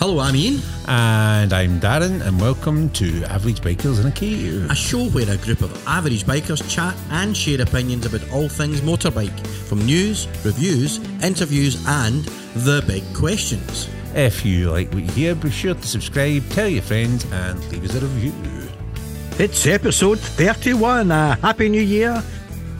Hello, I'm Ian. And I'm Darren, and welcome to Average Bikers in a Cave. A show where a group of average bikers chat and share opinions about all things motorbike, from news, reviews, interviews, and the big questions. If you like what you hear, be sure to subscribe, tell your friends, and leave us a review. It's episode 31. Uh, Happy New Year.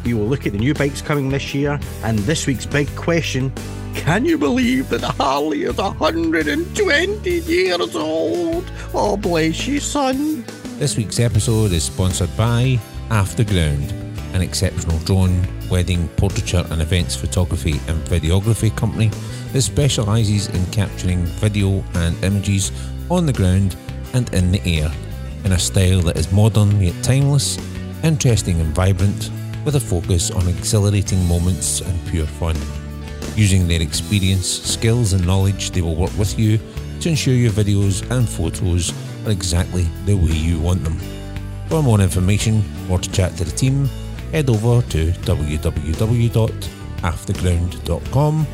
We will look at the new bikes coming this year, and this week's big question can you believe that Harley is 120 years old? Oh, bless you, son. This week's episode is sponsored by Afterground, an exceptional drone, wedding, portraiture, and events photography and videography company that specialises in capturing video and images on the ground and in the air in a style that is modern yet timeless, interesting and vibrant, with a focus on exhilarating moments and pure fun. Using their experience, skills, and knowledge, they will work with you to ensure your videos and photos are exactly the way you want them. For more information or to chat to the team, head over to www.afterground.com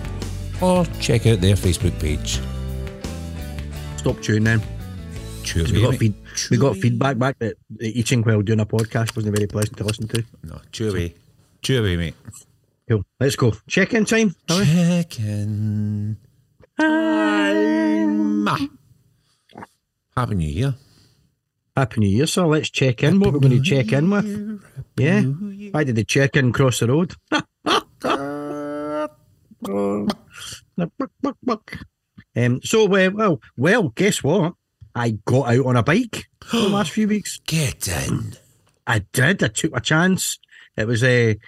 or check out their Facebook page. Stop tuning then. Chew We got, feed, we got feedback back that eating while doing a podcast wasn't very pleasant to listen to. No, chew away. Chew away, mate. Cool. Let's go. Check in time. we? Chicken. Time. Happy New Year. Happy New Year, sir. Let's check in. What we're going to check in with? Yeah. Why did the check in cross the road? um, so, uh, well, well, guess what? I got out on a bike for the last few weeks. Get in. I did. I took a chance. It was a. It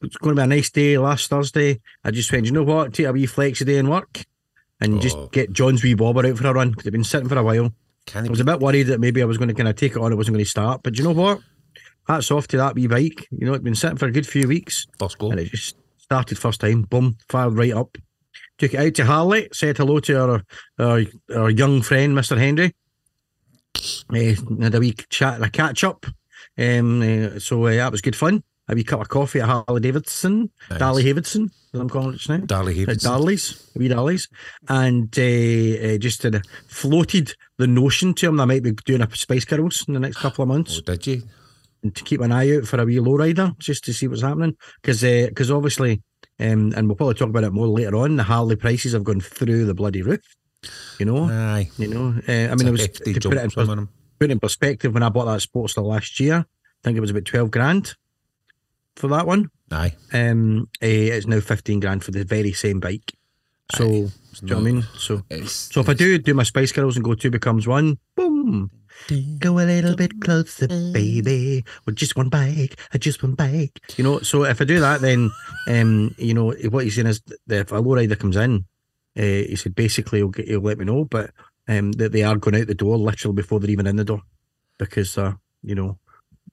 was going to be a nice day last Thursday. I just went, you know what? Take a wee flexi day in work, and Oh. just get John's wee bobber out for a run because I've been sitting for a while. Can I was a bit worried that maybe I was going to kind of take it on. It wasn't going to start, but you know what? Hats off to that wee bike. You know, it's been sitting for a good few weeks, First go. and it just started first time. Boom, fired right up. Took it out to Harley. Said hello to our uh, our, our young friend, Mister Henry. Uh, had a wee chat and a catch up. Um, uh, so uh, that was good fun. A wee cup of coffee at Harley Davidson, Nice. Darley Davidson, as I'm calling it just now. Darley At Davidson. Darley's, wee Darley's, and uh, uh, just floated the notion to him that I might be doing a Spice Girls in the next couple of months, Oh, did you? and to keep an eye out for a wee lowrider just to see what's happening. Because because obviously, um, and we'll probably talk about it more later on. The Harley prices have gone through the bloody roof. You know, Aye. you know. Uh, I It's mean, it was to put it, in, jump, some of them. put it in perspective when I bought that Sportster last year. I think it was about twelve grand for that one. Aye. Um, uh, it's now fifteen grand for the very same bike. So, do you know what I mean? So, It's, so if I do do my Spice Girls and go two becomes one, boom. Go a little bit closer, baby. With just one bike, I just one bike. You know, so if I do that, then, um, you know, what he's saying is that if a low rider comes in, uh, he said basically he'll, get, he'll let me know, but um, that they are going out the door literally before they're even in the door because, uh, you know,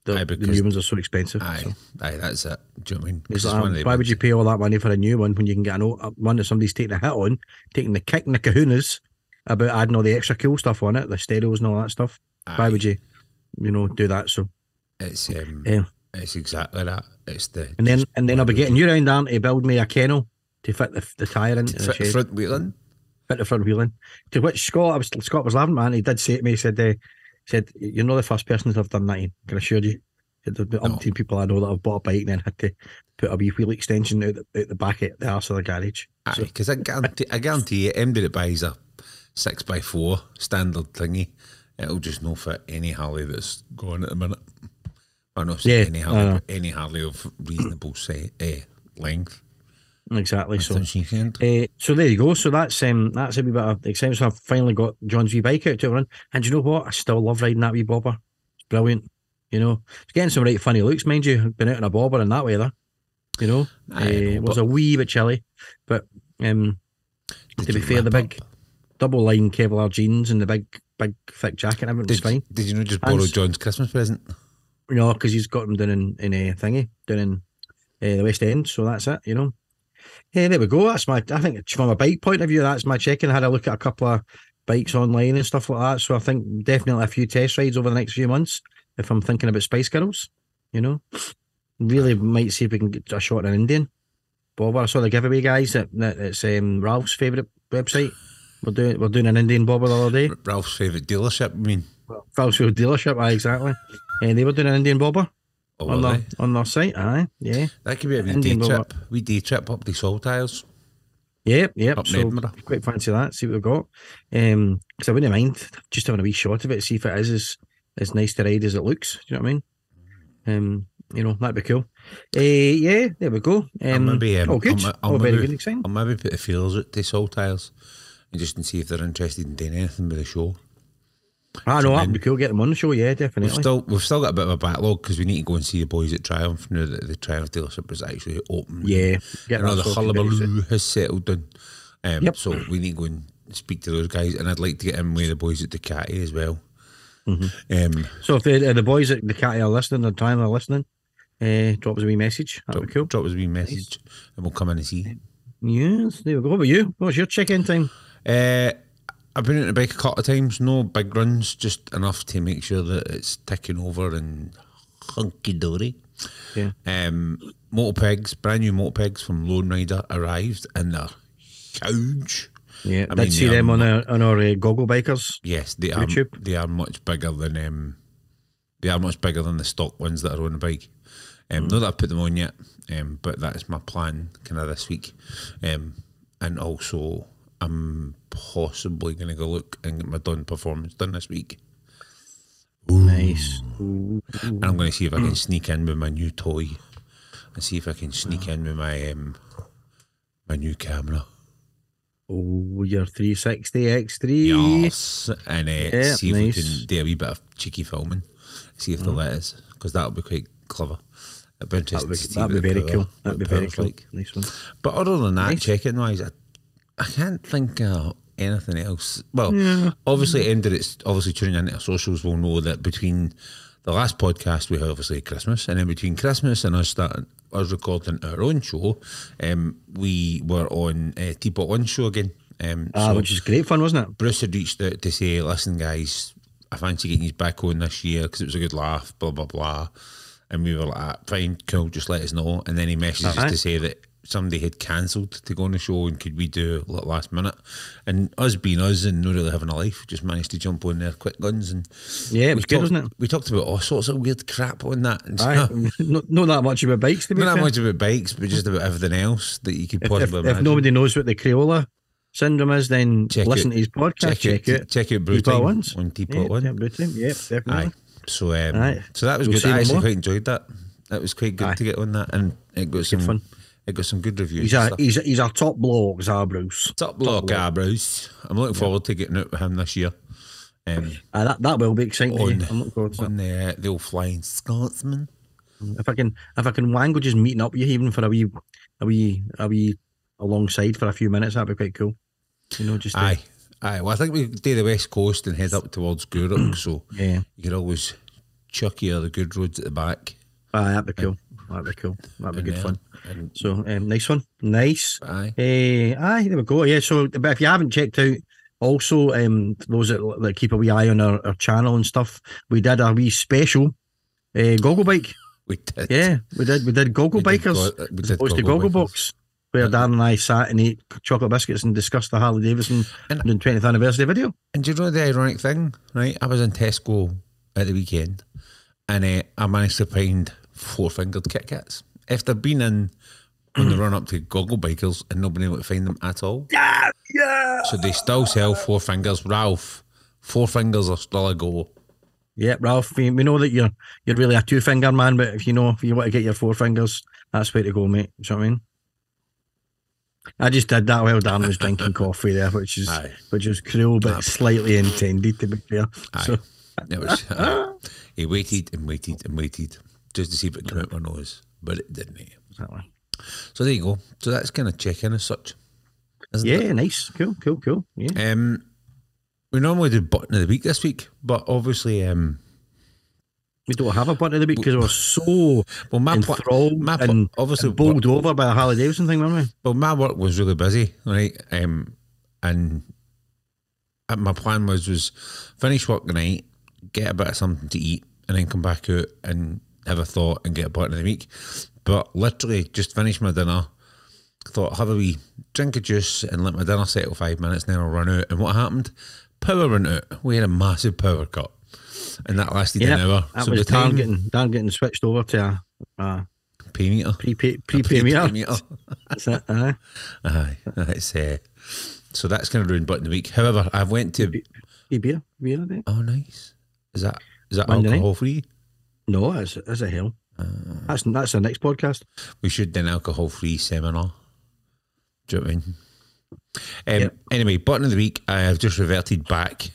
the, Aye, the new ones are so expensive. Aye. so. Aye, that's it. Do you know what I mean? It's It's like, one of them why would you pay all that money for a new one when you can get an old, one that somebody's taking a hit on, taking the kick in the kahunas about adding all the extra cool stuff on it, the stereos and all that stuff? Why would you, you know, do that? So, It's um, Yeah. it's exactly that. It's the and then and then I'll be getting you round to build me a kennel to fit the, the tyre into to the fit the shed, front wheel in. fit the front wheel in. To which Scott, I was Scott was laughing, man. He did say to me, he said, uh, said, you're not the first person to have done that. Ian, Can assure you. There's been No. people I know that have bought a bike and then had to put a wee wheel extension out the, out the back of the arse of the garage. Aye, So- because I guarantee, I guarantee you, anybody that buys a six by four standard thingy, it'll just no fit any Harley that's going at the minute. I know, Yeah, any I Harley, know. any Harley of reasonable say, eh, length. Exactly. So. what she said. Uh, so there you go. So that's um that's a wee bit of excitement. So I've finally got John's wee bike out to run. And you know what? I still love riding that wee bobber. It's brilliant. You know, it's getting some right funny looks, mind you. Been out in a bobber in that weather. You know, uh, know, it was a wee bit chilly, but um, to be fair, the big double line Kevlar jeans and the big big thick jacket and everything was Did, fine. did you know just borrow And- John's Christmas present? You know, because he's got them down in in a thingy down in uh, the West End. So that's it. You know. Yeah, there we go. That's my. I think from a bike point of view, that's my check-in. I had a look at a couple of bikes online and stuff like that. So I think definitely a few test rides over the next few months. If I'm thinking about Spice Girls, you know, really might see if we can get a shot at an Indian. Bob, I saw the giveaway guys that, that it's um, Ralph's favourite website. We're doing we're doing an Indian bobber the other day. Ralph's favourite dealership. I mean, Ralph's favourite dealership, aye, exactly. And they were doing an Indian bobber oh, on their on their site, aye, yeah. that could be a wee day trip. We day trip up the. Yep, yep. Up so quite fancy that. See what we've got. Um, because I wouldn't mind just having a wee shot of it, see if it is as, as nice to ride as it looks. Do you know what I mean? Um, you know that'd be cool. Uh, yeah, there we go. Um, maybe, um, oh, good. I'll, I'll oh, very maybe, good, exciting. I'll maybe put the feelers out to Salt Isles and just and see if they're interested in doing anything with the show. I know that'd be cool. Get them on the show. Yeah, We've definitely. still we've still got a bit of a backlog because we need to go and see the boys at Triumph now that the Triumph dealership is actually open. yeah, get you know the hullabaloo has settled down. Um, Yep. So we need to go and speak to those guys, and I'd like to get in with the boys at Ducati as well. Mm-hmm. Um, So if the, uh, the boys at the Catty are listening, or trying are listening, uh, drop us a wee message. That'd drop, be cool. drop us a wee message, and we'll come in and see. Yes, there we go. What about you? What's your check-in time? Uh, I've been in the bike a couple of times. No big runs, just enough to make sure that it's ticking over and hunky dory. Yeah. Um, Motopegs, brand new Motopegs from Lone Rider arrived, and they're huge. Yeah, I did mean, see them on our on our uh, Goggle Bikers. Yes, they are. YouTube. They are much bigger than um, they are much bigger than the stock ones that are on the bike. Um, Not that I've put them on yet, um, but that is my plan kind of this week. Um, and also, I'm possibly going to go look and get my done performance done this week. Nice. And I'm going to see if I can sneak in with my new toy, and see if I can sneak in with my um, my new camera. Oh, your 360 X3. Yes, and uh, Yeah, see if nice. we can do a wee bit of cheeky filming. See if they'll let us, because that'll be quite clever. It'd be That'd be, that'd be very power- cool. That'd be very cool. like. Nice one. But other than that, Nice. checking wise, I, I can't think of anything else. Well, obviously, ended it's obviously tuning into our socials will know that between the last podcast we had obviously Christmas, and then between Christmas and us starting us recording our own show, um, we were on uh, Teapot One show again. Um, Ah, so- which is great fun, wasn't it? Bruce had reached out to say, listen, guys, I fancy getting you back on this year because it was a good laugh, blah, blah, blah. And we were like, "Ah, fine, cool, just let us know. And then he messaged us to say that somebody had cancelled to go on the show and could we do it last minute. And us being us and not really having a life, just managed to jump on there quick guns. And Yeah, it was we good, talked, wasn't it? We talked about all sorts of weird crap on that. And Aye, not, not that much about bikes not that much about bikes, but just about everything else that you could If, if, possibly if nobody knows what the Crayola syndrome is, then Check listen it. to his podcast. Check, check, it. check out Brew Time Ones. on Teapot yeah, One. Yeah, Time. Definitely. Aye. So um, Aye. so that was We'll good. I actually more. quite enjoyed that. That was quite good Aye. to get on that, and it got some fun. It got some good reviews. He's a he's a, he's a top bloke, Zar Bruce. top block eyebrows. I'm looking forward to getting out with him this year. Um, Uh, that that will be exciting. On-. I'm looking forward to that. the uh, the old flying Scotsman. If I can if I can wangle just meeting up with you even for a wee a wee a wee alongside for a few minutes, that'd be quite cool. You know, just to- Aye, aye. Well, I think we do the west coast and head up towards Gourock, so yeah. you could always chuck you the good roads at the back. Aye, that'd be cool. That'd be cool. That'd be good fun. And, So um, nice one, nice. aye, Uh, aye, there we go. Yeah, so but if you haven't checked out, also um, those that, that keep a wee eye on our, our channel and stuff, we did a wee special uh, goggle bike. we did. Yeah, we did. We did goggle We did bikers. go- we as did opposed to goggle goggle box, where Dan and I sat and ate chocolate biscuits and discussed the Harley Davidson And- 120th anniversary video. And do you know the ironic thing, right? I was in Tesco at the weekend and uh, I managed to find four fingered Kit Kats. If they've been in on the run up to Goggle Bikers and not been able to find them at all. Yeah, yeah. So they still sell four fingers. Ralph, four fingers are still a go. Yeah, Ralph, we, we know that you're you're really a two finger man, but if you know if you want to get your four fingers, that's where to go, mate. Do you know what I mean? I just did that while Dan was drinking coffee there, which is Aye. which is cruel but slightly intended to be fair. So It was, uh, he waited and waited and waited just to see if it came out my nose, but it didn't. exactly. So there you go. So that's kind of check in as such. Isn't it? Yeah, nice, cool, cool, cool. Yeah, Um, we normally do button of the week this week, but obviously, um, we don't have a button of the week because we're so well, my enthralled my pla- and, obviously, and bowled over by the Harley Davidson thing, weren't we? well, my work was really busy, right? Um, and uh, my plan was was finish work tonight, get a bit of something to eat, and then come back out and have a thought and get a button of the week. But literally, just finished my dinner, thought, have a wee drink of juice and let my dinner settle five minutes, and then I'll run out. And what happened? Power went out. We had a massive power cut, and that lasted Yeah, an hour. that so was the time getting Dan getting switched over to a, a pay meter, pre pre meter. meter. That's it. aye. Aye, it's uh, so that's kind of ruined button the week. However, I went to Hey, beer, beer, I think. oh nice. Is that is that Monday night? alcohol free? No, that's that's a hell. Uh. That's that's the next podcast. We should do an alcohol free seminar. Do you know what I mean? Um, Yep. Anyway, button of the week. I have just reverted back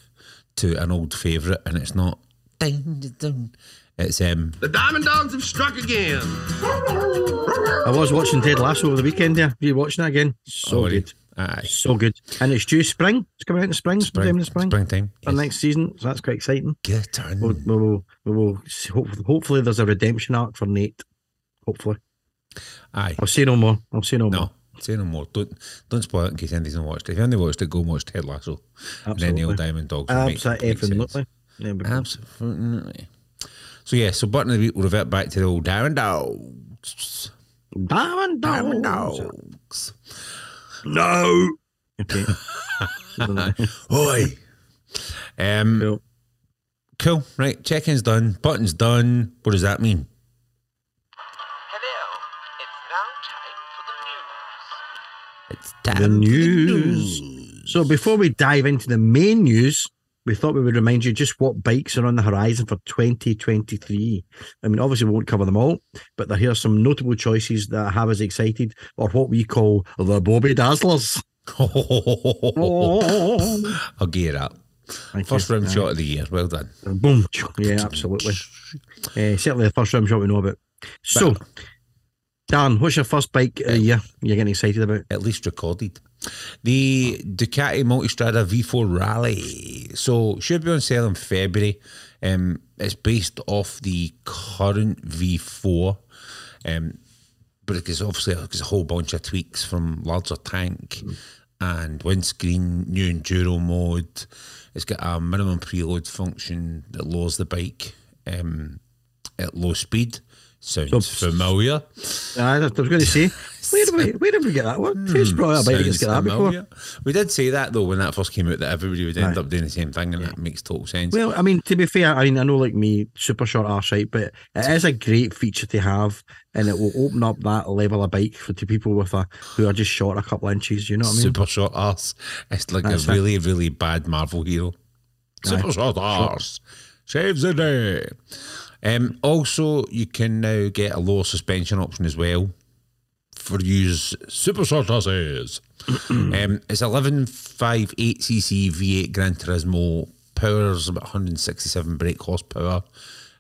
to an old favourite, and it's not. Ding, ding, ding. It's um. The Diamond Dogs have struck again. I was watching Ted Lasso over the weekend. There, you watching it again? So already- good, Aye, so good. And it's due spring. It's coming out in spring. Spring, in the spring. springtime. For Yes. next season, so that's quite exciting. Get on. We'll, we will, we will. Hopefully, there's a redemption arc for Nate. Hopefully, Aye. I'll say no more. I'll say no, No, more. say no more. Don't don't spoil it in case anybody's not watched it. If you haven't watched it, go and watch Ted Lasso. And then the old Absolutely. Diamond Dogs. Absolutely, absolutely. There we go. Absolutely. So yeah, so button of the week will revert back to the old Diamond Dogs. Diamond Diamond Dogs. Dogs. No. Okay. Oi. Um, cool. cool. Right. Check-in's done. Button's done. What does that mean? Hello, it's now time for the news. It's time for The news. So before we dive into the main news, we thought we would remind you just what bikes are on the horizon for 2023. I mean, obviously we won't cover them all, but there here are some notable choices that have us excited, or what we call the Bobby Dazzlers. I'll gear up. Thank First you. round Aye. shot of the year. Well done. Boom. Yeah, absolutely. Uh, certainly the first round shot we know about. So, Dan, what's your first bike of the year you're getting excited about? At least recorded. The Ducati Multistrada V4 Rally. So should be on sale in February. Um, it's based off the current V4. Um, but it's obviously there's a whole bunch of tweaks from larger tank and windscreen, new enduro mode. It's got a minimum preload function that lowers the bike um, at low speed. Sounds familiar. I was going to say, where did we, where did we get that one? Who's hmm, brought out a bike that's Sounds got that before? We did say that though when that first came out that everybody would end Aye. up doing the same thing, and that makes total sense. Well, I mean, to be fair, I mean, I know like me, super short arse, right? But it is a great feature to have, and it will open up that level of bike for to people with a who are just short a couple inches. You know what I mean? Super short arse. It's like That's a it. really, really bad Marvel hero. Super Aye. short arse saves the day. Um, also, you can now get a lower suspension option as well for use super short arses. um, it's 11.58cc V8 Gran Turismo. Powers about 167 brake horsepower.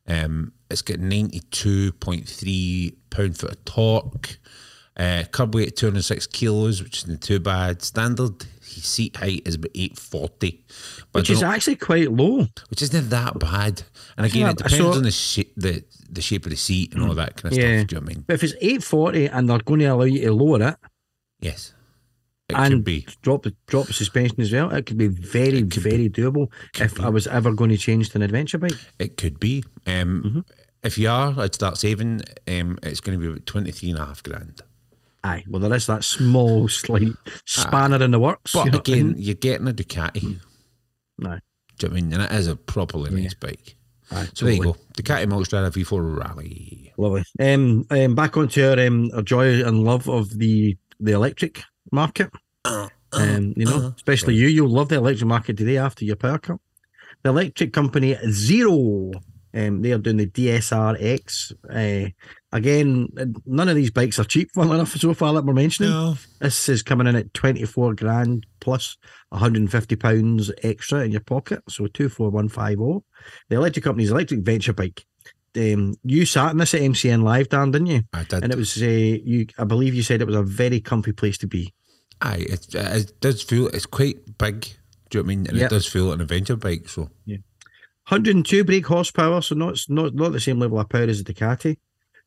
Um, it's got 92.3 pound foot of torque. Uh, curb weight 206 kilos, which isn't too bad. Standard seat height is about 840, but Which is actually quite low. which isn't that bad. And again, Yeah, it depends on the shape, the the shape of the seat and all that kind of Yeah. stuff. Do you know what I mean? But if it's eight forty and they're going to allow you to lower it Yes, it and could be. drop the drop the suspension as well, it could be very could very doable. If I was ever going to change to an adventure bike, It could be. Um, Mm-hmm. If you are, I'd start saving. Um, it's going to be about 23 and a half grand. Aye, well there is that small slight spanner in the works. But you know what I again, mean? you're getting a Ducati. Aye. Do you know what I mean? And it is a properly nice bike. Aye, So there you totally. go. Ducati Multistrada V4 Rally. Lovely. Um, um, back onto our um, our joy and love of the the electric market. Um, you know, especially you, you'll love the electric market today after your power cut. The electric company Zero, um, they are doing the DSR-X. Uh, again, none of these bikes are cheap. Funnily enough, so far that we're mentioning. This is coming in at 24 grand plus 150 pounds extra in your pocket. So 24150. The electric company's electric venture bike. Um, you sat in this at MCN Live, Dan, didn't you? I did. And it was, uh, you. I believe you said it was a very comfy place to be. Aye, it, it does feel, it's quite big. Do you know what I mean? And Yep. it does feel like an adventure bike. So yeah, 102 brake horsepower, so not not not the same level of power as the Ducati.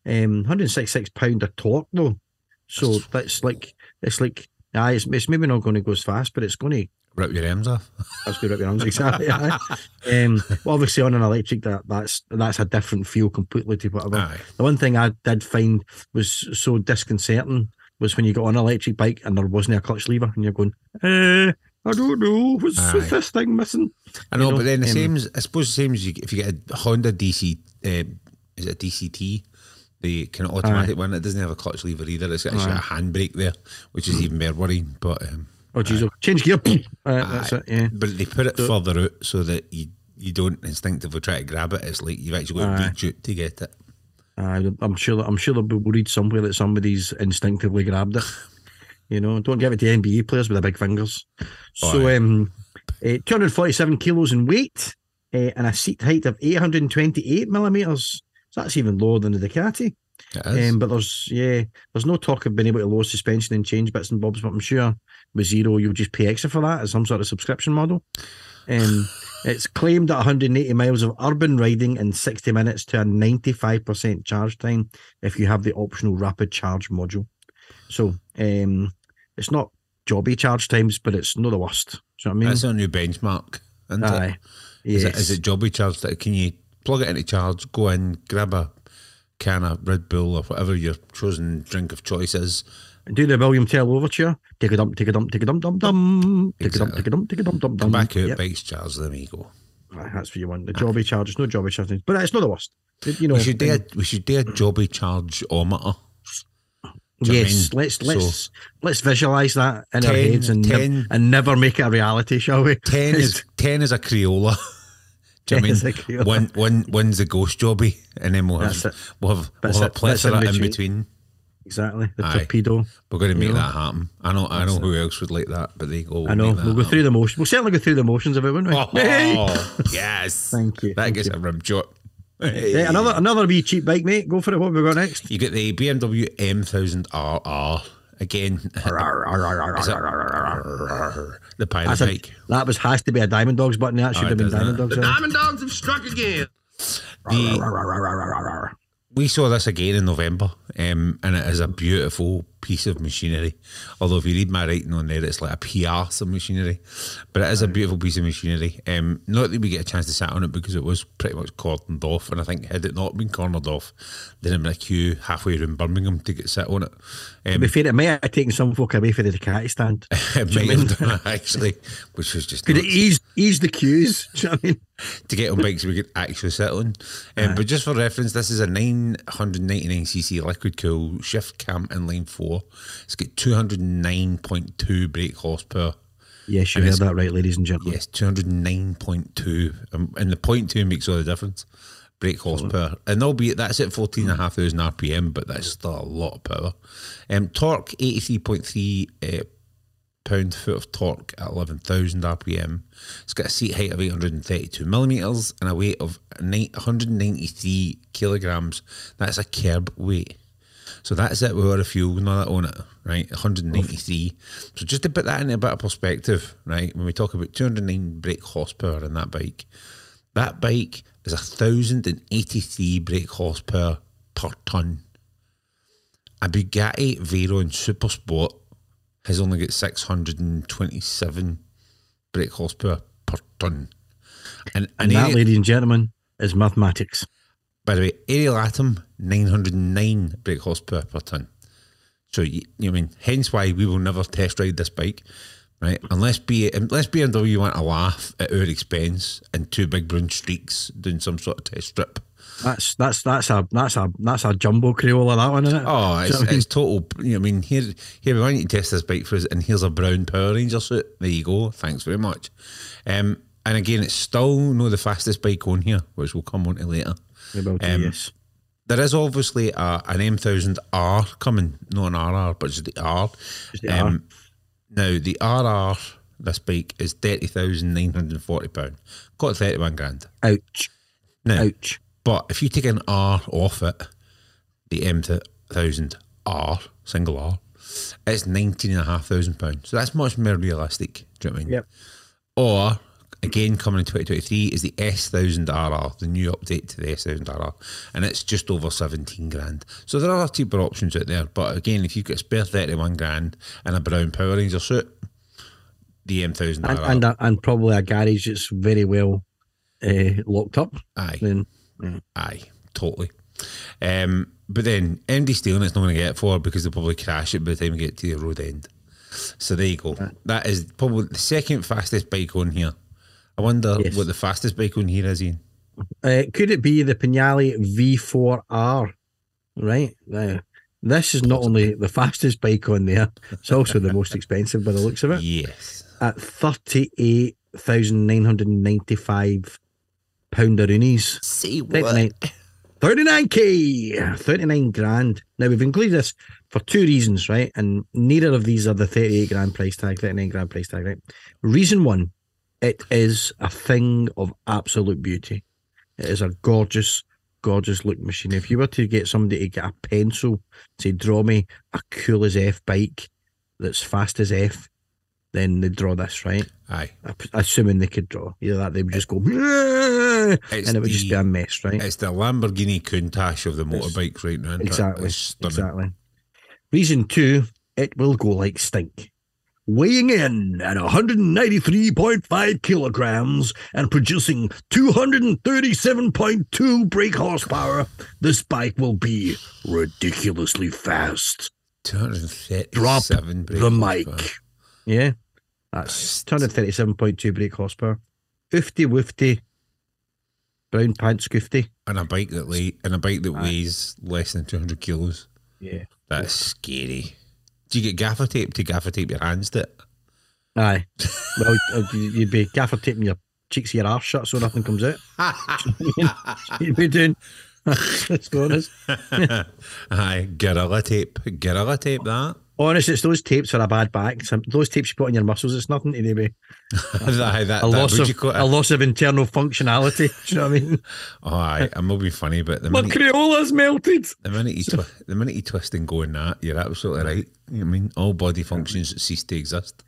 Um, 166 pound of torque though, so that's like it's like aye, it's, it's maybe not going to go as fast, but it's going to rip your arms off. That's good rip your arms, exactly. aye. um, well, obviously, on an electric, that that's that's a different feel completely to whatever. Aye. The one thing I did find was so disconcerting was when you got on an electric bike and there wasn't a clutch lever, and you're going, eh, I don't know, what's, what's this thing missing? I know, You know, but then the um, same. as- I suppose the same as you, if you get a Honda DC, uh, is it a DCT? The kind of automatic one that doesn't have a clutch lever either. It's actually a handbrake there, which is even more worrying. But um, Oh, geez, oh, change gear. Uh, that's aye. it, yeah. But they put it further out so that you you don't instinctively try to grab it. It's like you've actually got to Aye. reach out to get it. Uh, I'm sure that I'm sure they'll be worried somewhere that somebody's instinctively grabbed it. You know, don't give it to NBA players with the big fingers. So, Aye. um, uh, 247 kilos in weight uh, and a seat height of 828 millimeters. So that's even lower than the Ducati. It is. Um, but there's yeah, there's no talk of being able to lower suspension and change bits and bobs. But I'm sure with zero, you'll just pay extra for that as some sort of subscription model. Um, it's claimed at 180 miles of urban riding in 60 minutes to a 95% charge time if you have the optional rapid charge module. So um, it's not jobby charge times, but it's not the worst. Do you know what I mean? That's a new benchmark. Isn't it? Aye. Is, it, is it jobby charge that can you plug it into charge, go in, grab a can of Red Bull or whatever your chosen drink of choice is, Do the William Tell overture. Take a dump, take a dump, take a dump, dump, dump. Take a dump, take a dump, take a dump, dump, come dump. back out, Yep. bikes charge, there you go. Aye, that's what you want. The jobby charge. It's no jobby charge, but it's not the worst. You know, we should do um, a, we should do a jobby charge ometer. You I yes, mean? let's let's let's visualize that in our heads and nev- 10 and never make it a reality, shall we? Ten is ten is a Crayola. Do you know what a I mean? One, one, one's the ghost jobby, and then we'll have we'll have, we'll have a bits in plethora in between. between. exactly the Aye. torpedo. We're going to make know? that happen. I know. I know who else would like that, but they go. I know. We'll go through the motions. We'll certainly go through the motions of it, won't we? Oh, yes. Thank you, That thank gets you. a rim shot. Yeah, another another wee cheap bike, mate. Go for it. What have we got next? You get the BMW M1000RR again. The pilot That's a, that was has to be a Diamond Dogs button. That should Oh, have been Diamond. Dogs. The. Diamond Dogs have struck again. The, we saw this again in November, um, and it is a beautiful piece of machinery. Although, if you read my writing on there, it's like a piece of machinery, but it is a beautiful piece of machinery. Um, not that we get a chance to sit on it because it was pretty much cordoned off, and I think had it not been cornered off, then it'd been a queue halfway around Birmingham to get sit on it. To Um, be fair, it might have taken some folk away for the Ducati stand. it might have done actually, which was just Could it ease ease the queues? Do you know what I mean? to get on bikes we could actually sit on. Um, but just for reference, this is a 999cc liquid cool shift cam inline four. It's got 209.2 brake horsepower. Yes, you And heard that right, ladies and gentlemen. Yes, 209.2. Um, and the point two makes all the difference. Brake horsepower. And albeit that's at 14,500 RPM, but that's still a lot of power. Um, torque, 83.3 uh, pound foot of torque at 11,000 RPM. It's got a seat height of 832 millimeters and a weight of 193 kilograms. That's a curb weight. So that's it without a fuel and all that on it, right? 193. So just to put that into a bit of perspective, right? When we talk about 209 brake horsepower in that bike, that bike is 1,083 brake horsepower per ton. A Bugatti Veyron Super Sport has only got 627 brake horsepower per ton. And, And and that, Ari- ladies and gentlemen, is mathematics. By the way, Ariel Atom, 909 brake horsepower per ton. So, you, you mean, hence why we will never test ride this bike, right? Unless, B, unless BMW want to laugh at our expense and two big brown streaks doing some sort of test strip. That's that's that's a that's a that's a jumbo Crayola that one, isn't it? Oh, it's, mean? it's total. You know, I mean, here, here we want you to test this bike for us, and here's a brown Power Ranger suit. There you go. Thanks very much. Um, and again, it's still no the fastest bike on here, which we'll come on to later. Will um, yes. There is obviously a, an M1000R coming, not an RR, but just the R. Just the R. Now, the RR, this bike, is £30,940. Got 31 grand. Ouch. Now, Ouch. but if you take an R off it, the M1000R, single R, it's £19,500. So that's much more realistic. Do you know what I mean? Yep. Or, again, coming in 2023 is the S1000RR, the new update to the S1000RR, and it's just over 17 grand. So there are cheaper options out there. But again, if you've got a spare 31 grand and a brown Power Ranger suit, the M1000RR. And and, a, and probably a garage that's very well uh, locked up. aye. Then Aye, totally. Um, but then MD stealing it's not going to get it for because they'll probably crash it by the time we get to the road end. So there you go. That is probably the second fastest bike on here. I wonder Yes. what the fastest bike on here is, Ian. Uh, could it be the Panigale V4R? Right. Now, this is not only the fastest bike on there, it's also the most expensive by the looks of it. Yes. At thirty-eight thousand nine hundred and ninety-five pounderoonies. See 39, 39k, 39 grand. Now we've included this for two reasons, right? And neither of these are the 38 grand price tag, 39 grand price tag, right? Reason one, it is a thing of absolute beauty. It is a gorgeous, gorgeous look machine. If you were to get somebody to get a pencil to draw me a cool as F bike that's fast as F, then they'd draw this, right? Aye. Assuming they could draw. Either that, they would just go, and it would just be a mess, right? It's the Lamborghini Countach of the motorbikes right now. Exactly. It's. Exactly. Reason two, it will go like stink. Weighing in at 193.5 kilograms and producing 237.2 brake horsepower, this bike will be ridiculously fast. 237 Drop brake the mic. horsepower. Yeah, that's 237.2 brake horsepower. Oofty woofty. Brown pants goofty. And a bike that lay, and a bike that weighs less than 200 kilos. Yeah. That's scary. Do you get gaffer tape to gaffer tape your hands to it? Aye. Well, uh, you'd be gaffer taping your cheeks of your arse shut so nothing comes out. you'd be doing. Let's be honest. Aye, gorilla tape. Gorilla tape that. Honest, it's those tapes for a bad back. Some, those tapes you put on your muscles, it's nothing to do with Aye, that, a that loss of you call it? a loss of internal functionality. Do you know what I mean? Oh, aye, I'm not being funny, but the My minute, Crayola's melted. the minute you twi- the minute you twist and go in that, you're absolutely right. You know I mean? All body functions cease to exist.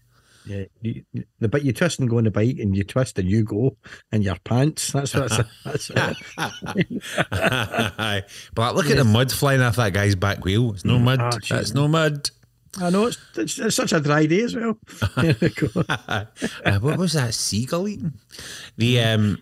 Yeah, you, the bit you twist and go on the bike, and you twist and you go in your pants. That's what. It's, that's what but look at the mud flying off that guy's back wheel. It's no mud. Ah, That's no mud. I know it's, it's, it's such a dry day as well. There we go. uh, what was that seagull eating? The um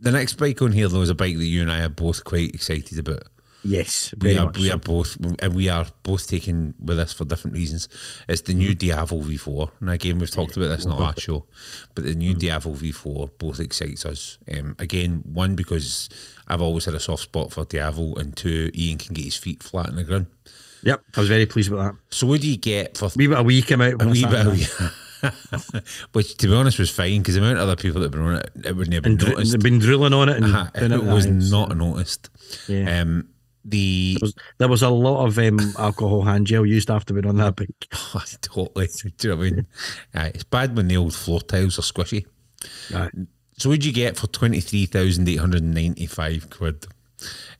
the next bike on here though is a bike that you and I are both quite excited about. yes, We are we so. are both and we are both taken with us for different reasons. It's the new Diavel V4. And again we've talked about this in the last show. But the new Diavel V4 both excites us. Um, again, one because I've always had a soft spot for Diavel and two, Ian can get his feet flat on the ground. Yep, I was very pleased with that. So what do you get for wee bit of wee came out. a wee bit wee- Which to be honest was fine because the amount of other people that have been on it, it would never and dr- noticed. they've been drilling on it and Uh-huh, doing it was aye, it's- not noticed. Yeah. Um, the There was, there was a lot of um, alcohol hand gel used after being on that bike. totally. Do you know what I mean? Aye, it's bad when the old floor tiles are squishy. Aye. So what'd you get for twenty three thousand eight hundred ninety five quid?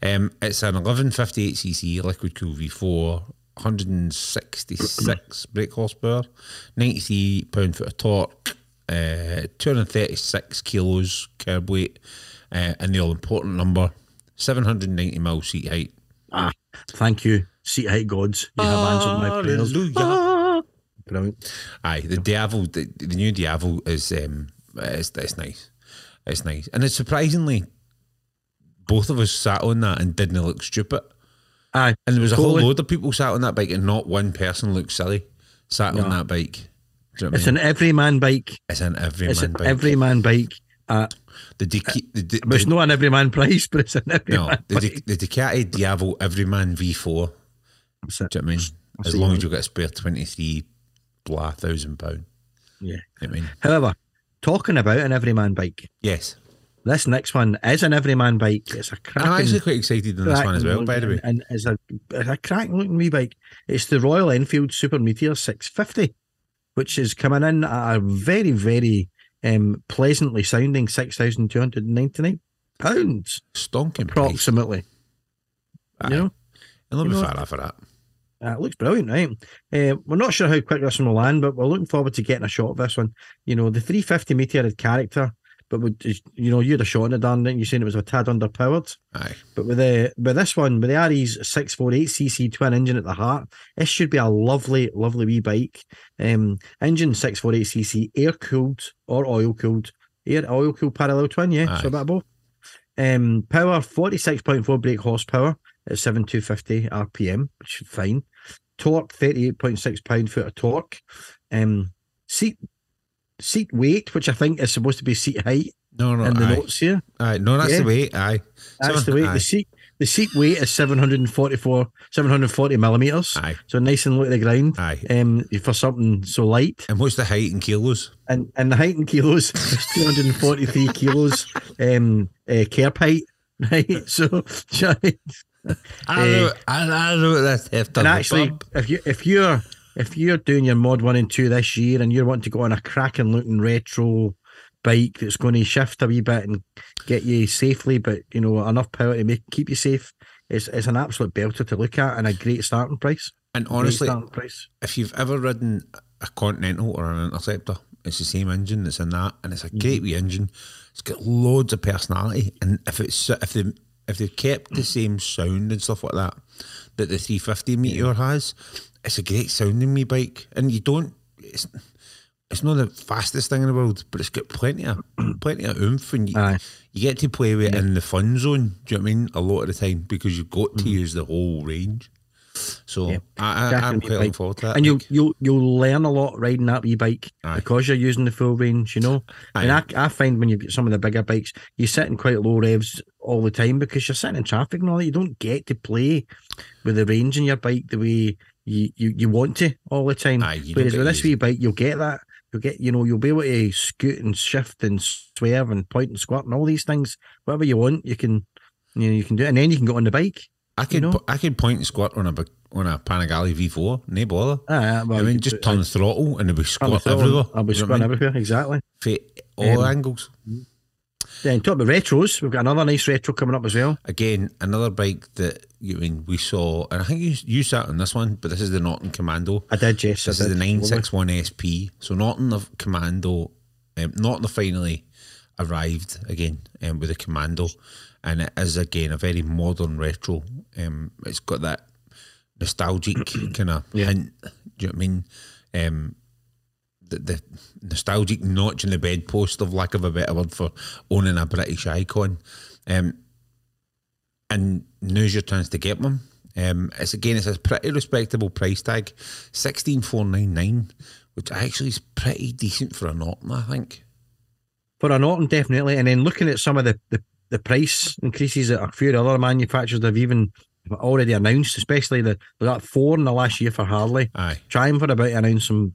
Um, it's an eleven fifty eight cc liquid cool V four. 166 brake horsepower, 93 pound foot of torque, uh, 236 kilos curb weight, uh, and the all important number 790 mil seat height. Ah, thank you, seat height gods. You have answered my prayers. Hallelujah. Ah, Brilliant. Aye, the Diavel, the, the new Diavel is um, it's, it's nice, it's nice, and it's surprisingly, both of us sat on that and didn't look stupid. Aye, And there was a Totally. whole load of people sat on that bike, and not one person looked silly sat on that bike. You know it's I mean? an everyman bike. it's an every It's man an bike. everyman bike. Uh, the, Duc- the, the, it's not an everyman price, but it's an everyman no, the, bike. The Ducati Diavel Everyman V4. That's it. Do you know what I mean? As long as you get a spare twenty three blah thousand pound. Yeah. You know what I mean? However, talking about an everyman bike, Yes. This next one is an everyman bike. It's a And cracking. I'm actually quite excited on this one as well, by the way. And, and it's a, it's a cracking looking wee bike. It's the Royal Enfield Super Meteor 650, which is coming in at a very, very um, pleasantly sounding £6,299 Stonking price. approximately. Aye. You know? And not You be far off of that. Uh, it looks brilliant, right? Uh, we're not sure how quick this one will land, but we're looking forward to getting a shot of this one. You know, the 350 meteor had character, but would you know you had a shot in it, darn it. You saying it was a tad underpowered, Aye. but with the with this one, with the RE's 648cc twin engine at the heart, this should be a lovely, lovely wee bike. Um, engine 648cc, air cooled or oil cooled, air oil cooled parallel twin, yeah, Aye. so a bit of both. Um, power 46.4 brake horsepower, at 7250 RPM, which is fine. Torque 38.6 pound foot of torque. Um, seat seat weight, which I think is supposed to be seat height No, no, in the aye. notes here. aye. No, that's Yeah. the weight. Aye. That's So- the weight. aye. The seat the seat weight is 744 740 millimeters. Aye. So nice and low to the ground. Aye. Um, for something so light. And what's the height in kilos? and and the height in kilos is 243 kilos um uh, kerb height right so I know, I, I know that's hefty. and actually if you if you're if you're doing your mod one and two this year and you're wanting to go on a cracking looking retro bike that's going to shift a wee bit and get you safely but you know enough power to make keep you safe it's, it's an absolute belter to look at and a great starting price and honestly, price if you've ever ridden a Continental or an Interceptor, it's the same engine that's in that, and it's a great Mm-hmm. wee engine. It's got loads of personality, and if it's if they if they've kept the same sound and stuff like that that the 350 Meteor has, it's a great sounding wee bike, and you don't. It's, it's not the fastest thing in the world, but it's got plenty of plenty of oomph, and you, Aye. you get to play with it in the fun zone. Do you know what I mean? A lot of the time because you've got to mm. use the whole range. So I, I, I'm Definitely quite looking forward to that. and you'll you'll you'll learn a lot riding that wee bike Aye. because you're using the full range, you know. And I, I find when you get some of the bigger bikes, you're sitting quite low revs all the time because you're sitting in traffic and all that. You don't get to play with the range in your bike the way you, you, you want to all the time. Aye, you Whereas with this wee bike, you'll get that. You'll get, you know, you'll be able to scoot and shift and swerve and point and squat and all these things. Whatever you want, you can, you know, you can do it, and then you can go on the bike. I could know? I could point and squat on a on a Panigale V4, no bother. Ah, well, I mean, just turn the throttle and it'll be squat everywhere. I'll be You squatting everywhere. Exactly. Fa- all Um, angles. Then talk about retros. We've got another nice retro coming up as well. Again, another bike that you mean we saw, and I think you you sat on this one, but this is the Norton Commando. I did, yes. This I is the 961 SP. So Norton the Commando, um, Norton finally arrived again um, with the Commando, and it is again a very modern retro. Um, it's got that nostalgic kind of hint. Do you know what I mean? Um, the, the nostalgic notch in the bedpost, of lack of a better word, for owning a British icon. Um, and now's your chance to get one. Um, it's again, it's a pretty respectable price tag, sixteen four nine nine, which actually is pretty decent for a Norton, I think. For a Norton, definitely. And then looking at some of the, the, the price increases that a few other manufacturers have even already announced, especially the got four in the last year for Harley. Aye, Triumph are about to announce some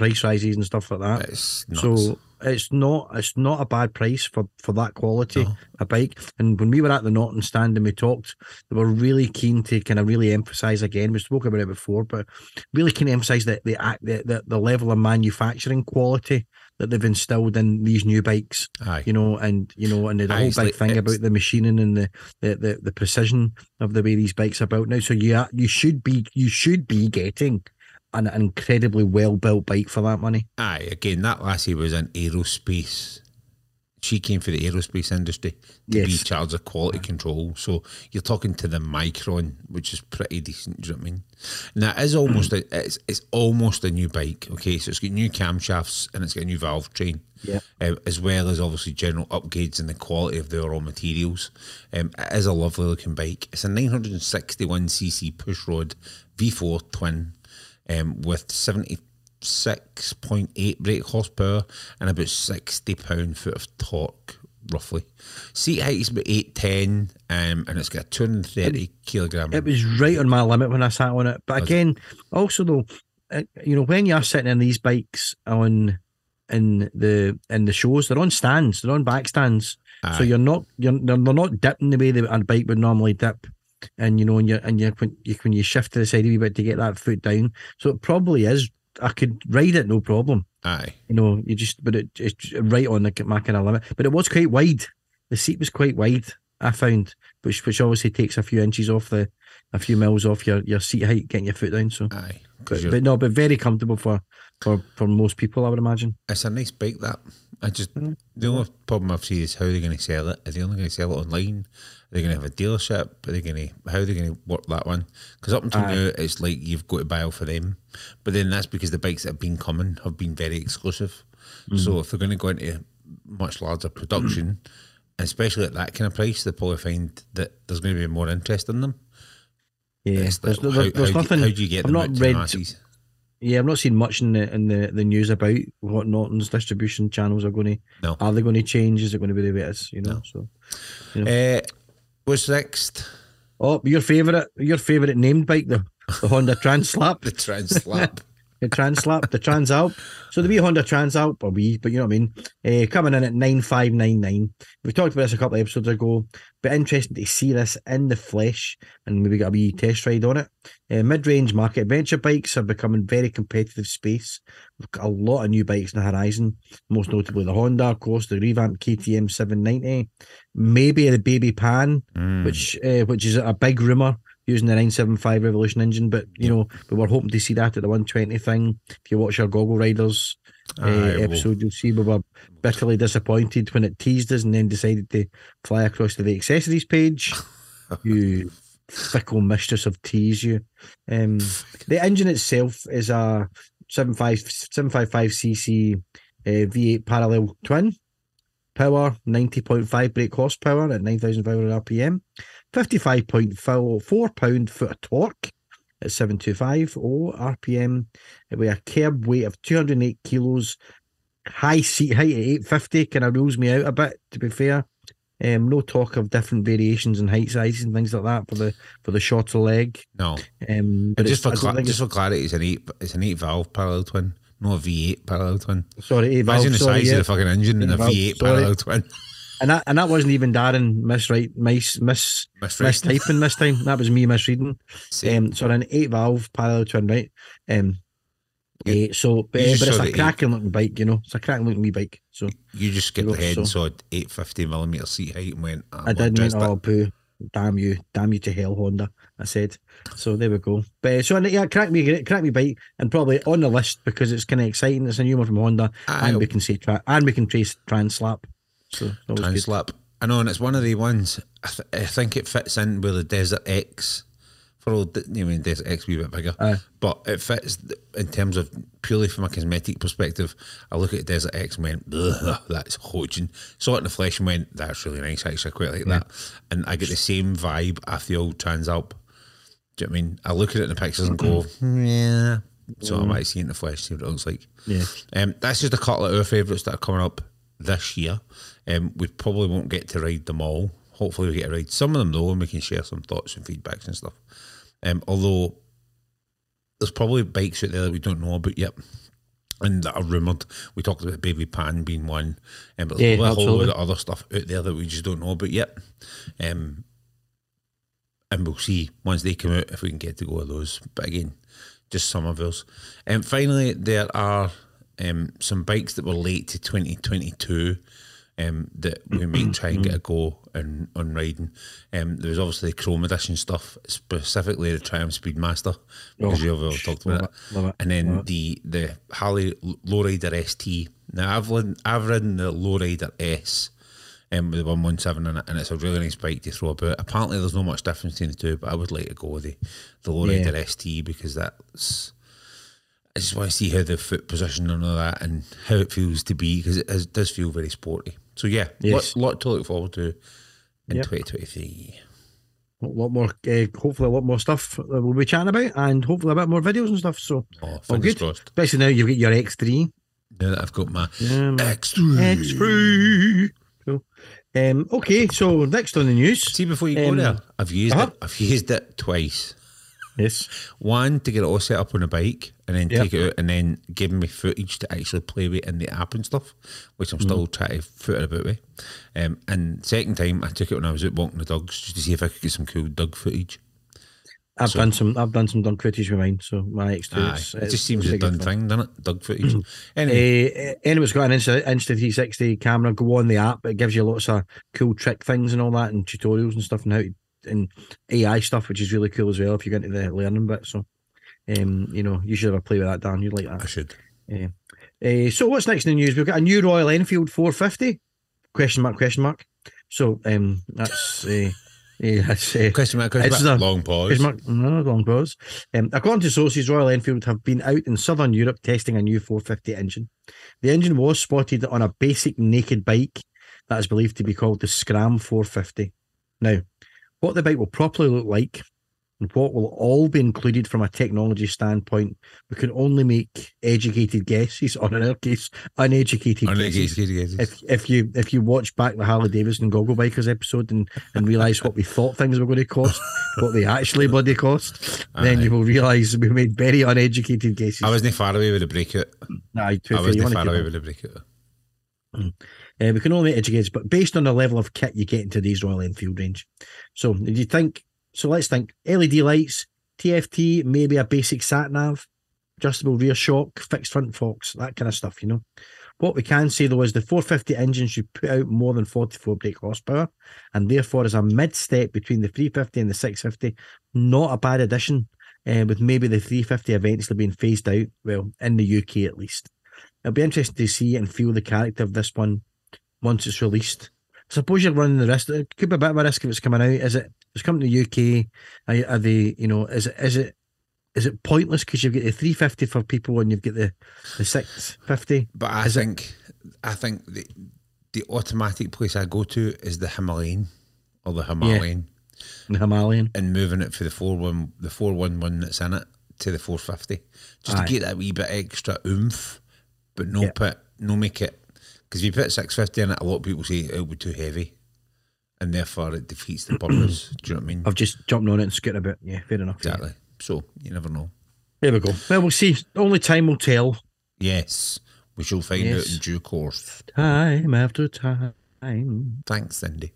price rises and stuff like that. it's. So it's not it's not a bad price for for that quality No. a bike. And when we were at the Norton stand and we talked, they were really keen to kind of really emphasize again. We spoke about it before, but really keen to emphasize that the act the, the the level of manufacturing quality that they've instilled in these new bikes. Aye, You know, and you know, and the whole big like- thing about the machining and the, the the the precision of the way these bikes are built now. So yeah, you should be you should be getting an incredibly well built bike for that money. aye. Again, that lassie was in aerospace. She came for the aerospace industry to be Yes. charged of quality control. So you're talking to the Micron, which is pretty decent. Do you know what I mean? And that is almost a, it's it's almost a new bike. Okay, so it's got new camshafts and it's got a new valve train. Yeah. uh, as well as obviously general upgrades in the quality of the raw materials. Um, it is a lovely looking bike. It's a 961cc pushrod V4 twin um, with 76.8 brake horsepower and about 60 pound foot of torque, roughly. Seat height is about 810 um, and it's got a 230 kilogram. It was right on my limit when I sat on it. But again, also though, uh, you know, when you're sitting in these bikes on in the in the shows, they're on stands, they're on back stands, so you're not you're they're, not dipping the way that a bike would normally dip. And you know, and you and you when you when you shift to the side a wee bit to get that foot down, so it probably is. I could ride it no problem. Aye. You know, you just but it, it's right on the my kind of limit. But it was quite wide. The seat was quite wide. I found, which which obviously takes a few inches off the, a few mils off your, your seat height, getting your foot down. So, Aye. but, but no, but very comfortable for for for most people, I would imagine. It's a nice bike that. I just Mm. the only problem I've seen is how they're going to sell it. Are they only going to sell it online? Are they going to have a dealership? Are they going to how are they going to work that one? Because up until Aye. now, it's like you've got to buy all for them. But then that's because the bikes that have been coming have been very exclusive. Mm. So if they're going to go into much larger production, especially at that kind of price, they probably find that there's going to be more interest in them. Yeah, there's, how, there's how nothing. Do, how do you get I've them not out to the read. masses? Yeah, I've not seen much in the in the, the news about what Norton's distribution channels are going to. No. Are they going to change? Is it going to be the way it is? You know. No. So, Uh, what's next? oh, your favorite, your favorite named bike, the the Honda Translap. The Translap. The Translap, the Transalp. So the wee Honda Transalp, or wee, but you know what I mean, uh, coming in at 9599. We talked about this a couple of episodes ago, but interesting to see this in the flesh and maybe get a wee test ride on it. Uh, Mid range market adventure bikes are becoming very competitive space. We've got a lot of new bikes in the horizon, most notably the Honda, of course, the revamped KTM 790, maybe the Baby Pan, Mm. which uh, which is a big rumor using the 975 Revolution engine. But you know, but we were hoping to see that at the 120 thing. If you watch our Goggle Riders uh, episode, you'll see we were bitterly disappointed when it teased us and then decided to fly across to the accessories page. you fickle mistress of tease, you. Um, the engine itself is a 75 755cc uh, V8 parallel twin. Power 90.5 brake horsepower at 9,500 RPM. 55.4 pound foot of torque at 725 oh, RPM with a curb weight of 208 kilos. High seat height at 850 kind of rules me out a bit, to be fair. Um, no talk of different variations in height sizes and things like that for the for the shorter leg. no. Um, But just for just for clarity, it's an eight it's an eight valve parallel twin, not a V eight parallel twin. sorry, eight valve, Imagine the sorry, size yeah. of the fucking engine in a V eight sorry. parallel twin. and that and that wasn't even Darren miswrite miss miss mistyping this time. That was me misreading. Um, so an eight valve parallel twin, right? Um, Yeah. so, but, eh, but it's a cracking looking bike, you know. It's a cracking looking wee bike. So you just skipped you know, ahead and so- saw eight fifty millimeter seat height and went. "Ah, I did mean, oh, boo, damn you, damn you to hell, Honda. I said. So there we go. But eh, so yeah, crack me, crack me bike, and probably on the list because it's kind of exciting. It's a new one from Honda, Aye. and we can say tra- and we can trace Translap. So good. Translap. I know, and it's one of the ones. I, th- I think it fits in with the Desert X. For all, the- you know, Desert X a a bit bigger, Aye. but it fits in terms of purely from a cosmetic perspective. I look at Desert X and went, "Ugh, that's hodging. Saw it in the flesh and went, that's really nice. Actually, I quite like that. And I get the same vibe at the old Transalp. Do you know what I mean? I look at it in the pictures and go, yeah. So I might see it in the flesh, see what it looks like. Yeah. Um, that's just a couple of our favourites that are coming up this year. Um, we probably won't get to ride them all. Hopefully, we get to ride some of them though, and we can share some thoughts and feedbacks and stuff. Um, although there's probably bikes out there that we don't know about yet. And that are rumoured. We talked about Baby Pan being one, um, but there's Yeah, a whole load of other stuff out there that we just don't know about yet. Um, and we'll see once they come out if we can get to go with those. But again, just some of those. And finally, there are um, some bikes that were late to 2022 um, that we may try and get a go on, on riding. Um, there was obviously the Chrome Edition stuff, specifically the Triumph Speedmaster, because Oh, you've always talked about it, it, And then the the Harley Lowrider ST. Now I've ridden, I've ridden the Lowrider S um, with the 117 in it, and it's a really nice bike to throw about. Apparently, there's not much difference between the two, but I would like to go with the, the Lowrider Yeah. ST because that's. I just want to see how the foot position and all that and how it feels to be because it is, does feel very sporty. So, yeah, Yes. lot, lot to look forward to in Yep. 2023. A lot more, uh, hopefully, a lot more stuff that we'll be chatting about, and hopefully a bit more videos and stuff. So, Oh, all good. crossed. Especially now you've got your X3. Now that I've got my Um, X3. X3. Cool. Um, okay, so next on the news. See, before you go Um, there, I've used uh-huh. it. I've used it twice. Yes. One to get it all set up on a bike and then Yeah. take it out and then give me footage to actually play with in the app and stuff, which I'm still trying to foot it about with. Um, and second time I took it when I was out walking the dogs just to see if I could get some cool dog footage. I've So- done some. I've done some dog footage with mine. So my X2. Aye, it just seems a done fun. thing, doesn't it? Dog footage. anyway, Uh, anyone's got an Insta, Insta360 camera, go on the app. It gives you lots of cool trick things and all that, and tutorials and stuff, and how to, and AI stuff, which is really cool as well if you get into the learning bit. So, um, you know, you should have a play with that, Dan. You'd like I that. should. Uh, so what's next in the news? We've got a new Royal Enfield 450? Question mark? Question mark? So, um, that's uh, yeah, that's uh, Question mark, question mark. the- Long pause. Mark? No, long pause. Um, according to sources, Royal Enfield have been out in southern Europe testing a new 450 engine. The engine was spotted on a basic naked bike that is believed to be called the Scram 450. Now, what the bike will properly look like and what will all be included from a technology standpoint, we can only make educated guesses, or in our case, uneducated. Uneducated guesses. If if you if you watch back the Harley Davidson Goggle Bikers episode and, and realise what we thought things were going to cost, what they actually bloody cost, then you will realise we made very uneducated guesses. I wasn't far away with the breakout. Nah, I wasn't far away it. with the breakout. Hmm. Uh, we can only educate, but based on the level of kit you get in today's Royal Enfield range. So, do you think? So, let's think LED lights, TFT, maybe a basic sat nav, adjustable rear shock, fixed front forks, that kind of stuff. You know, what we can say though is the 450 engine should put out more than 44 brake horsepower, and therefore is a mid step between the 350 and the 650. Not a bad addition, uh, with maybe the 350 eventually being phased out. Well, in the UK at least. It'll be interesting to see and feel the character of this one once it's released. Suppose you're running the risk. It could be a bit of a risk if it's coming out. Is it? It's coming to the UK. Are, are they? You know, is it? Is it? Is it pointless because you've got the 350 for people and you've got the the 650? But I Is it- think I think the the automatic place I go to is the Himalayan or the Himalayan The Himalayan. and moving it for the four one the four one one that's in it to the four fifty. Just Aye. to get that wee bit extra oomph, but no Yeah. put no make it because if you put six fifty in it, a lot of people say it'll be too heavy. And therefore it defeats the purpose. Do you know what I mean? I've just jumped on it and skittered a bit. Yeah, fair enough. yeah. Exactly. So you never know. There we go. Well, we'll see. Only time will tell. Yes. We shall find out in due course. Time after time. Thanks, Cindy.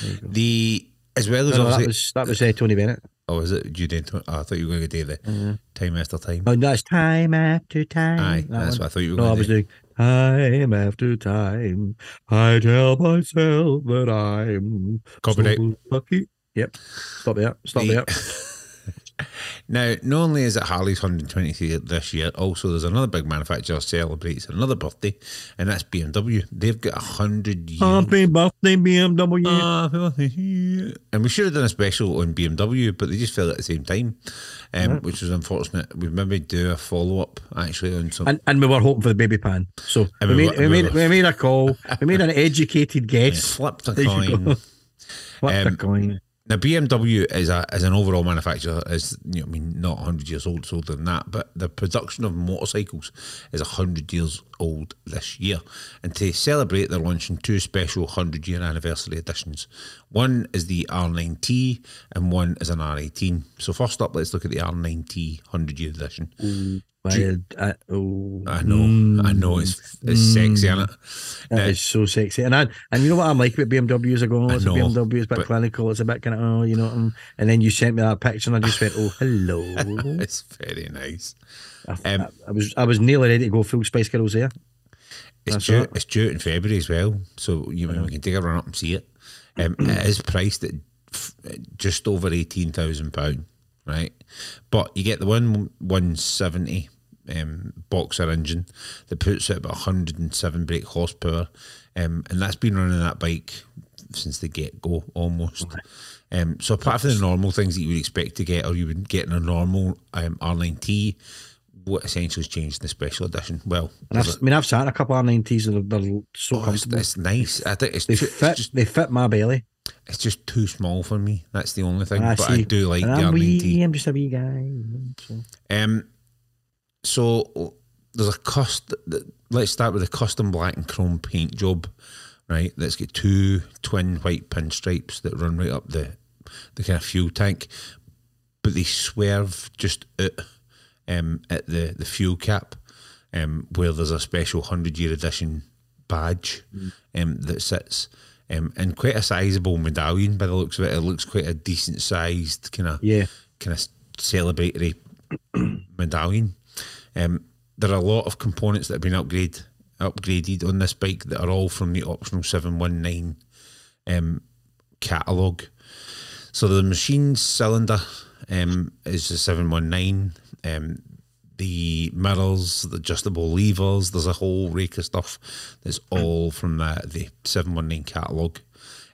There you go. The as well as No, no, that was that was uh, Tony Bennett. Oh, is it you did? Oh, I thought you were going to do the mm-hmm. time after time. Oh, that's time after time. Aye, That that's one. what I thought you were No, I going was to do. doing time after time. I tell myself that I'm Copyright. so lucky. Yep. Stop there. Stop there. Now, not only is it Harley's 123 this year, also there's another big manufacturer celebrates another birthday, and that's BMW. They've got a hundred years. Happy birthday, BMW. Happy birthday. And we should have done a special on BMW, but they just fell at the same time, um, which was unfortunate. We maybe do a follow up actually on some. and, and we were hoping for the baby pan. So we, we made, we, made, were- we made a call. we made an educated guess. flipped a There you go. coin. The Um, coin? Now BMW is a as an overall manufacturer is you know I mean not hundred years old, it's older than that, but the production of motorcycles is hundred years old this year. And to celebrate, they're launching two special hundred year anniversary editions. One is the R9T and one is an R18. So first up, let's look at the R9T hundred year edition. Mm. Well, uh, oh, I know, I know, it's it's sexy, isn't it? That is so sexy. And I, and you know what I'm like about BMWs? I go, oh, I it's know, a BMW, it's a bit but- clinical, it's a bit kind of, oh, you know, um, and then you sent me that picture and I just went, oh, hello. It's very nice. I, Um, I, I was I was nearly ready to go full Spice Girls there. It's That's due. right. It's due in February as well, so you we can take a run up and see it. Um, it is priced at f- just over eighteen thousand pound, right? But you get the one one seventy um, boxer engine that puts out about hundred and seven brake horsepower, um, and that's been running that bike since the get go almost. Um, so apart from the normal things that you would expect to get, or you would get in a normal um, R9T, what essentially has changed in the special edition? Well, I've, I mean, I've sat in a couple of 90s and they're, they're so Oh, comfortable. it's nice. I think it's They too, fit, just they fit my belly. it's just too small for me. That's the only thing. I but I do like And the I'm wee, R9T. I'm just a wee guy. So. Um, so there's a cost. Let's start with a custom black and chrome paint job, right? Let's get two twin white pinstripes that run right up the the kind of fuel tank, but they swerve just out um, at the the fuel cap, um, where there's a special hundred year edition badge um, that sits. Um, and quite a sizable medallion by the looks of it. It looks quite a decent sized kind of Yeah. kind of celebratory medallion. Um, there are a lot of components that have been upgrade, upgraded on this bike that are all from the optional 719 um, catalogue. So the machine cylinder um, is a 719. Um, the mirrors, the adjustable levers, there's a whole rake of stuff that's all from the, the 719 catalogue.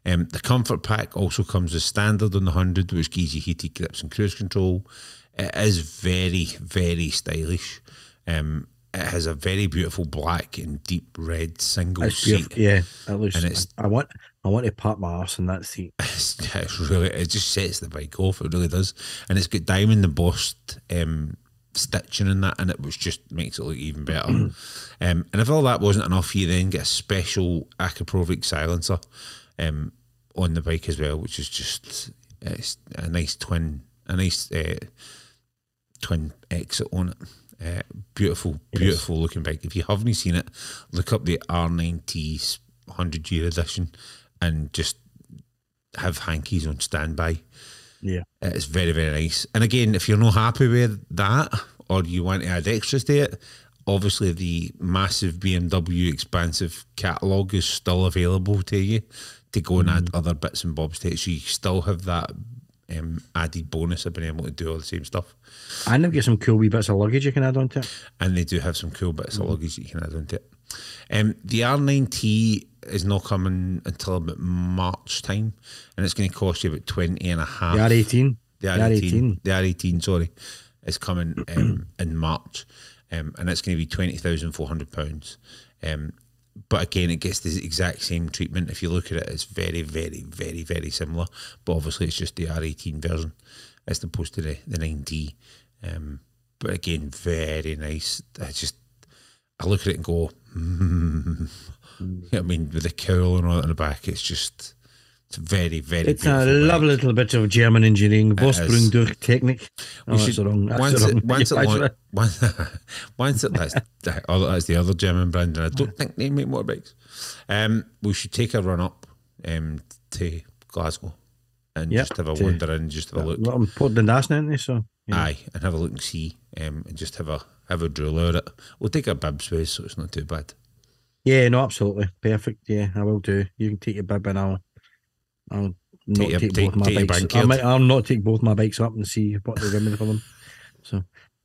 Um, the comfort pack also comes as standard on the 100, which gives you heated grips and cruise control. It is very, very stylish. Um, it has a very beautiful black and deep red single It's seat. beautiful. Yeah, it looks. And it's- I want. I want to park my ass in that seat. It's, it's really it just sets the bike off. It really does, and it's got diamond embossed um, stitching in that, and it was just makes it look even better. um, and if all that wasn't enough, you then get a special Akrapovic silencer um, on the bike as well, which is just it's a nice twin, a nice uh, twin exit on it. Uh, beautiful, beautiful looking bike. If you haven't seen it, look up the R90 100 year edition and just have hankies on standby. Yeah. It's very, very nice. And again, if you're not happy with that or you want to add extras to it, obviously the massive BMW expansive catalogue is still available to you to go and add other bits and bobs to it. So you still have that um, added bonus of being able to do all the same stuff. And they've got some cool wee bits of luggage you can add onto it. And they do have some cool bits of luggage you can add onto it. Um, the R9T is not coming until about March time, and it's going to cost you about 20 and a half. The R18. The The R18, R18. the R18, sorry, is coming um, in March, um, and it's going to be twenty thousand four hundred pounds. Um, but again, it gets the exact same treatment. If you look at it, it's very, very, very, very similar. But obviously, it's just the R18 version as opposed to the the 9T. Um, but again, very nice. I just I look at it and go, mm. I mean, with the cowl and all that in the back, it's just it's very, very. It's a lovely little bit of German engineering. Vorsprung durch Technik. Oh, We that's should- wrong. That's once wrong it, once it, once, once it, that's, the, other, that's the other German brand, and I don't think they make motorbikes. Um, we should take a run up um, to Glasgow and Yep, just have a to- wander in, just have a look. Well, I'm Portland Dash, aren't they? So yeah. Aye, and have a look and see, um, and just have a have a drool at it. We'll take a bibs with, so it's not too bad. yeah, no, absolutely perfect. Yeah, I will do. You can take your bib and I'll, I'll not your- take, take- both my take bikes. I bank might, I'll not take both my bikes up and see what they're giving for them. So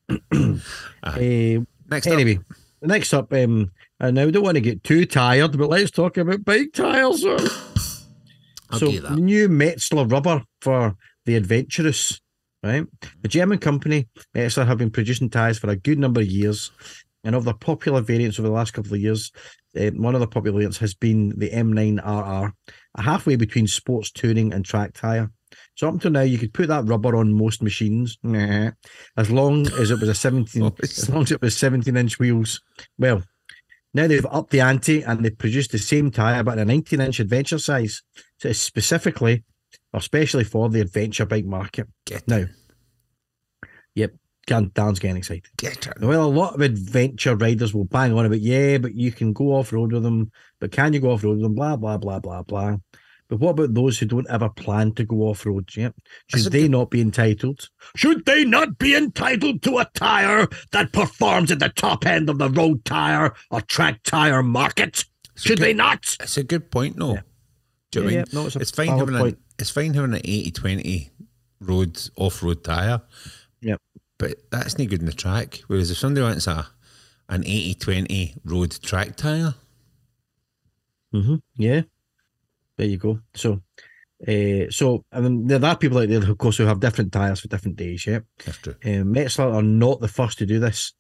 Aye. uh, Next up, anyway, next up, um, and now we don't want to get too tired, but let's talk about bike tires. I'll so get that. new Metzeler rubber for the Adventurous, right? The German company Metzeler have been producing tires for a good number of years, and of the popular variants over the last couple of years, uh, one of the popular variants has been the M9RR, a halfway between sports touring and track tire. So up until now, you could put that rubber on most machines, nah, as long as it was a seventeen, as long as it was seventeen inch wheels. Well, now they've upped the ante and they've produced the same tire but in a nineteen inch adventure size. So it's specifically, or especially for the adventure bike market. Get Now, yep, Dan- Dan's getting excited. Get it. Well, a lot of adventure riders will bang on about, yeah, but you can go off road with them, but can you go off road with them? Blah blah blah blah blah. But what about those who don't ever plan to go off road? Yeah, should they not be entitled? Should they not be entitled to a tire that performs at the top end of the road tire or track tire market? Should they not? It's a good point, no. Do you know what I Yeah, mean? yeah, no, it's a it's fine having point. an it's fine having an 80-20 road off road tire. But that's not good in the track. Whereas if somebody wants a an 80-20 road track tire, Mm-hmm. Yeah. There you go. So, uh, so I mean, there are people out there, of course, who have different tires for different days. Yeah. that's true. Um, Metzeler are not the first to do this.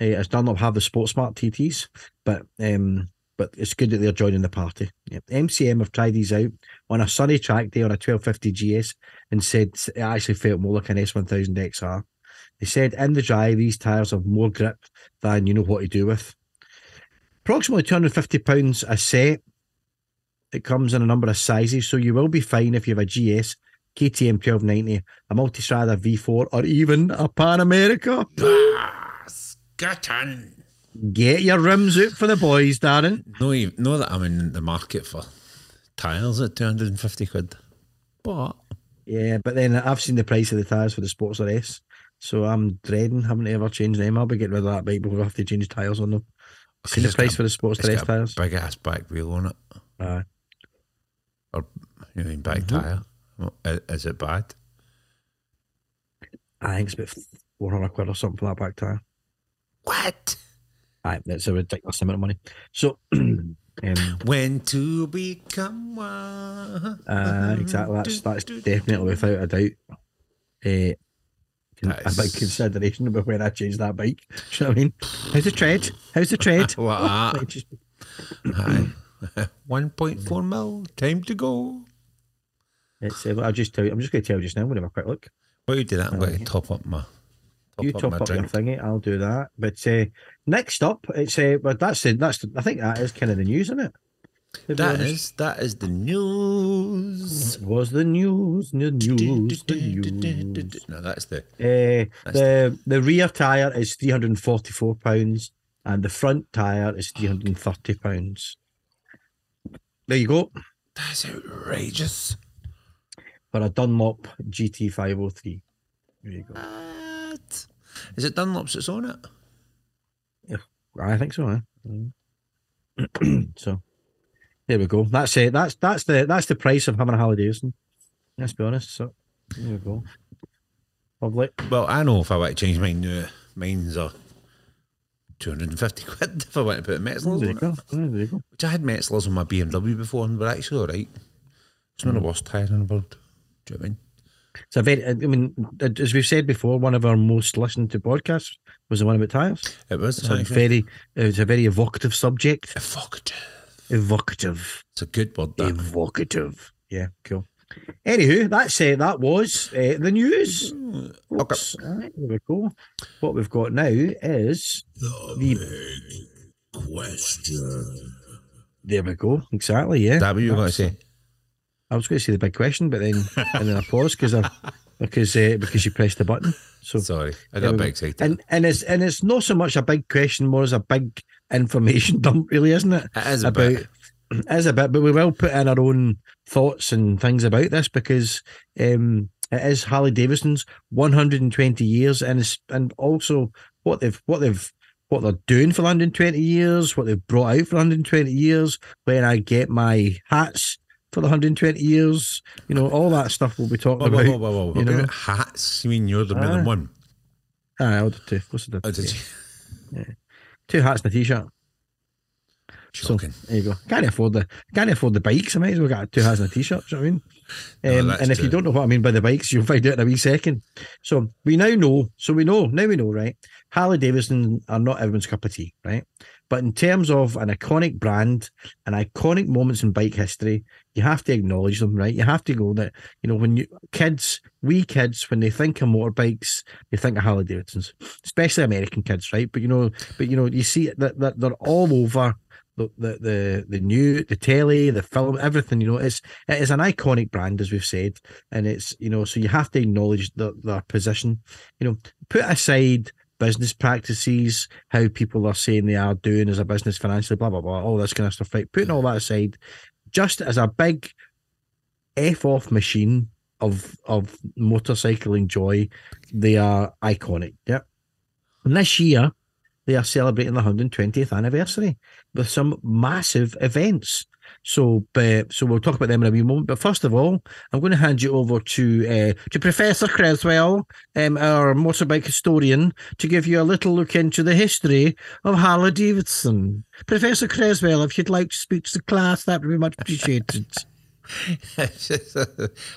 Uh, as Dunlop have the Sport Smart TTs, but um, but it's good that they're joining the party. Yeah. MCN have tried these out on a sunny track day on a 1250 GS and said it actually felt more like an S1000 XR. They said in the dry, these tyres have more grip than you know what to do with. Approximately £250 a set. It comes in a number of sizes, so you will be fine if you have a GS, KTM 1290, a Multistrada V4, or even a Pan America. Scotland. Get your rims out for the boys, Darren. No, you know that I'm in the market for tires at 250 quid. But Yeah, but then I've seen the price of the tyres for the Sportster S, so I'm dreading having to ever change them. I'll be getting rid of that bike before I have to change tyres on them. Seen the price for the sports Sportster S got a tyres? big ass back wheel on it. Aye. Or you mean back Mm-hmm. Well, i- Is it bad? I think it's about 400 quid or something for that back tyre. What? Aye, that's a ridiculous amount of money. So, um, When to become one. Uh, exactly. That's that's definitely without a doubt. Uh, a big is- consideration about when I change that bike. Do you know what I mean? How's the tread? How's the tread? Like that. Like, Aye. 1.4 mil. Time to go. It's, uh, I'll just tell you. I'm just going to tell you just now. We'll have a quick look. While you do that, I'm going to top up my. Top you up top my up drink. your thingy. I'll do that. But uh, next up, it's uh, but that's the, that's the, I think that is kind of the news, isn't it? That is that is the news. was the news, the news, the news. No, that's the Uh, That's the the rear tire is three hundred and forty four pounds, and the front tire is three hundred and thirty pounds. There you go that's outrageous. for a Dunlop GT five hundred three. There you go. What? Is it Dunlop's that's on it? Yeah, I think so. Eh? So there we go. That's it. That's that's the that's the price of having a Harley Davidson. Let's be honest. So there we go. Lovely. Well, I know if I want to change mine now, mine's a 250 quid if I want to put a Metzeler's There on you it. go. There you go. Which I had Metzeler's on my BMW before and were actually alright. It's not the mm. worst tyre in the world. Do you know what I mean? It's a very. I mean, as we've said before, one of our most listened to podcasts was the one about tires. It was It's a actually very, it's a very evocative subject. evocative. Evocative, It's a good word, that. evocative. Yeah, cool. Anywho, that's uh, that was uh, the news. folks. All right, there we go. What we've got now is the big Question. There we go. Exactly. Yeah. Is that what you were going to say? I was going to say the big question, but then and then I paused because I because uh, because you pressed the button. So Sorry, I got a bit excited. and and it's and it's not so much a big question, more as a big information dump, really, isn't it? it is a about bit. it is a bit, but we will put in our own thoughts and things about this because um, it is Harley Davidson's 120 years, and it's, and also what they've what they've what they're doing for 120 years, what they've brought out for 120 years. When I get my hats for the 120 years, you know, all that stuff we'll be talking Whoa, about. whoa, whoa, whoa. you know. hats? You mean you're the Ah. one? Aye, I ordered two. Of course I did. Oh, did Yeah. you? Two hats and a t-shirt. Shocking. There you go. Can't afford the can't afford the bikes. I might as well get two hats and a t-shirt. Do you know what I mean? Um, that's and if you don't know what I mean by the bikes, you'll find out in a wee second. So we now know. So we know now. We know, right? Harley Davidson are not everyone's cup of tea, right? But in terms of an iconic brand and iconic moments in bike history, you have to acknowledge them, right? You have to go that you know when you kids, we kids, when they think of motorbikes, they think of Harley Davidsons, especially American kids, right? But you know, but you know, you see that, that they're all over the, the the the new the telly the film everything you know it's it is an iconic brand as we've said and it's you know so you have to acknowledge the, their position you know put aside business practices how people are saying they are doing as a business financially blah blah blah all this kind of stuff right? Putting all that aside just as a big f off machine of of motorcycling joy they are iconic. Yeah and this year they are celebrating the 120th anniversary with some massive events. So, uh, so we'll talk about them in a wee moment. But first of all, I'm going to hand you over to uh, to Professor Creswell, um, our motorbike historian, to give you a little look into the history of Harley Davidson. Professor Creswell, if you'd like to speak to the class, that would be much appreciated.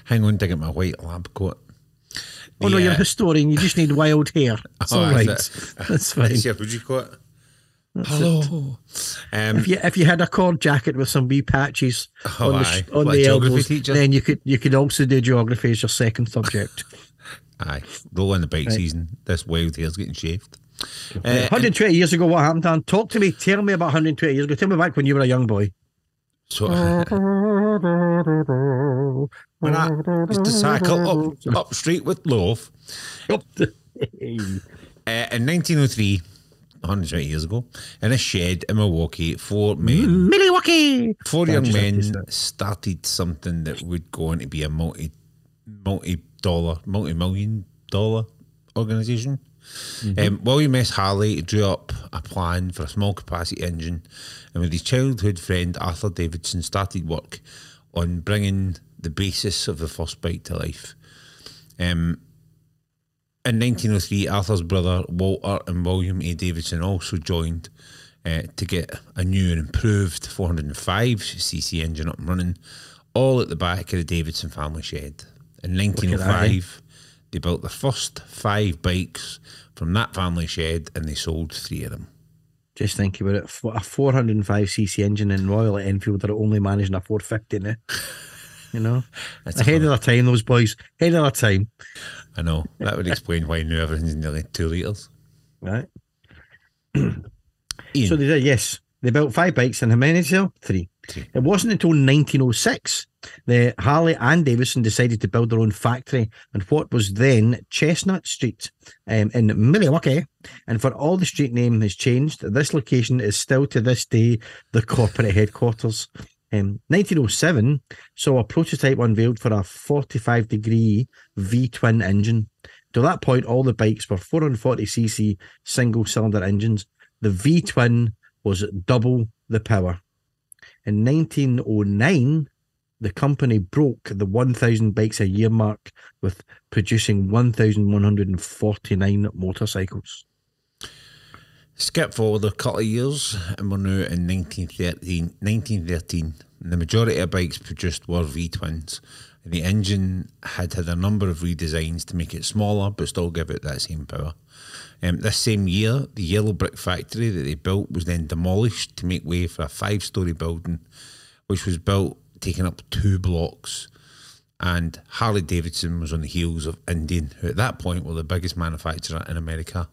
Hang on to get my white lab coat. oh no, you're a historian. You just need wild hair. It's Oh, all right. is That's fine. That's your what you call it? Hello. Um, If you if you had a cord jacket with some wee patches Oh, on the, on the elbows, teacher? then you could you could also do geography as your second subject. aye, roll in the bike Right. season. This wild hair's getting shaved. Uh, 120 years ago, what happened, Dan? Talk to me. Tell me about 120 years ago. Tell me back when you were a young boy. so when I used to cycle up up street with Loaf Up the- uh, in 1903, 120 years ago, in a shed in Milwaukee, four men, Milwaukee. four young men started something that would go on to be a multi, multi-dollar, multi-million dollar organization. Um, William S. Harley drew up a plan for a small capacity engine, and with his childhood friend Arthur Davidson, started work on bringing the basis of the first bike to life. Um, in 1903, Arthur's brother Walter and William A. Davidson also joined uh, to get a new and improved 405cc engine up and running, all at the back of the Davidson family shed. In 1905, They built the first five bikes from that family shed and they sold three of them. Just think about it. A 405cc engine in Royal Enfield are only managing a 450 now. You know? That's Ahead of their time, those boys. Ahead of their time. I know. That would explain why now everything's nearly two litres. Right. So they did, yes. They built five bikes and how many sell? Three. Three. It wasn't until 1906 that Harley and Davidson decided to build their own factory on what was then Chestnut Street um, in Milwaukee. And for all the street name has changed, this location is still to this day the corporate headquarters. Um, 1907 saw a prototype unveiled for a 45 degree V twin engine. To that point, all the bikes were 440cc single cylinder engines. The V twin was double the power. In 1909, the company broke the 1,000 bikes a year mark with producing 1,149 motorcycles. Skip forward a couple of years and we're now in 1913. 1913 and the majority of bikes produced were V twins. And the engine had had a number of redesigns to make it smaller but still give it that same power. Um, this same year, the yellow brick factory that they built was then demolished to make way for a five story building, which was built taking up two blocks. And Harley Davidson was on the heels of Indian, who at that point were the biggest manufacturer in America.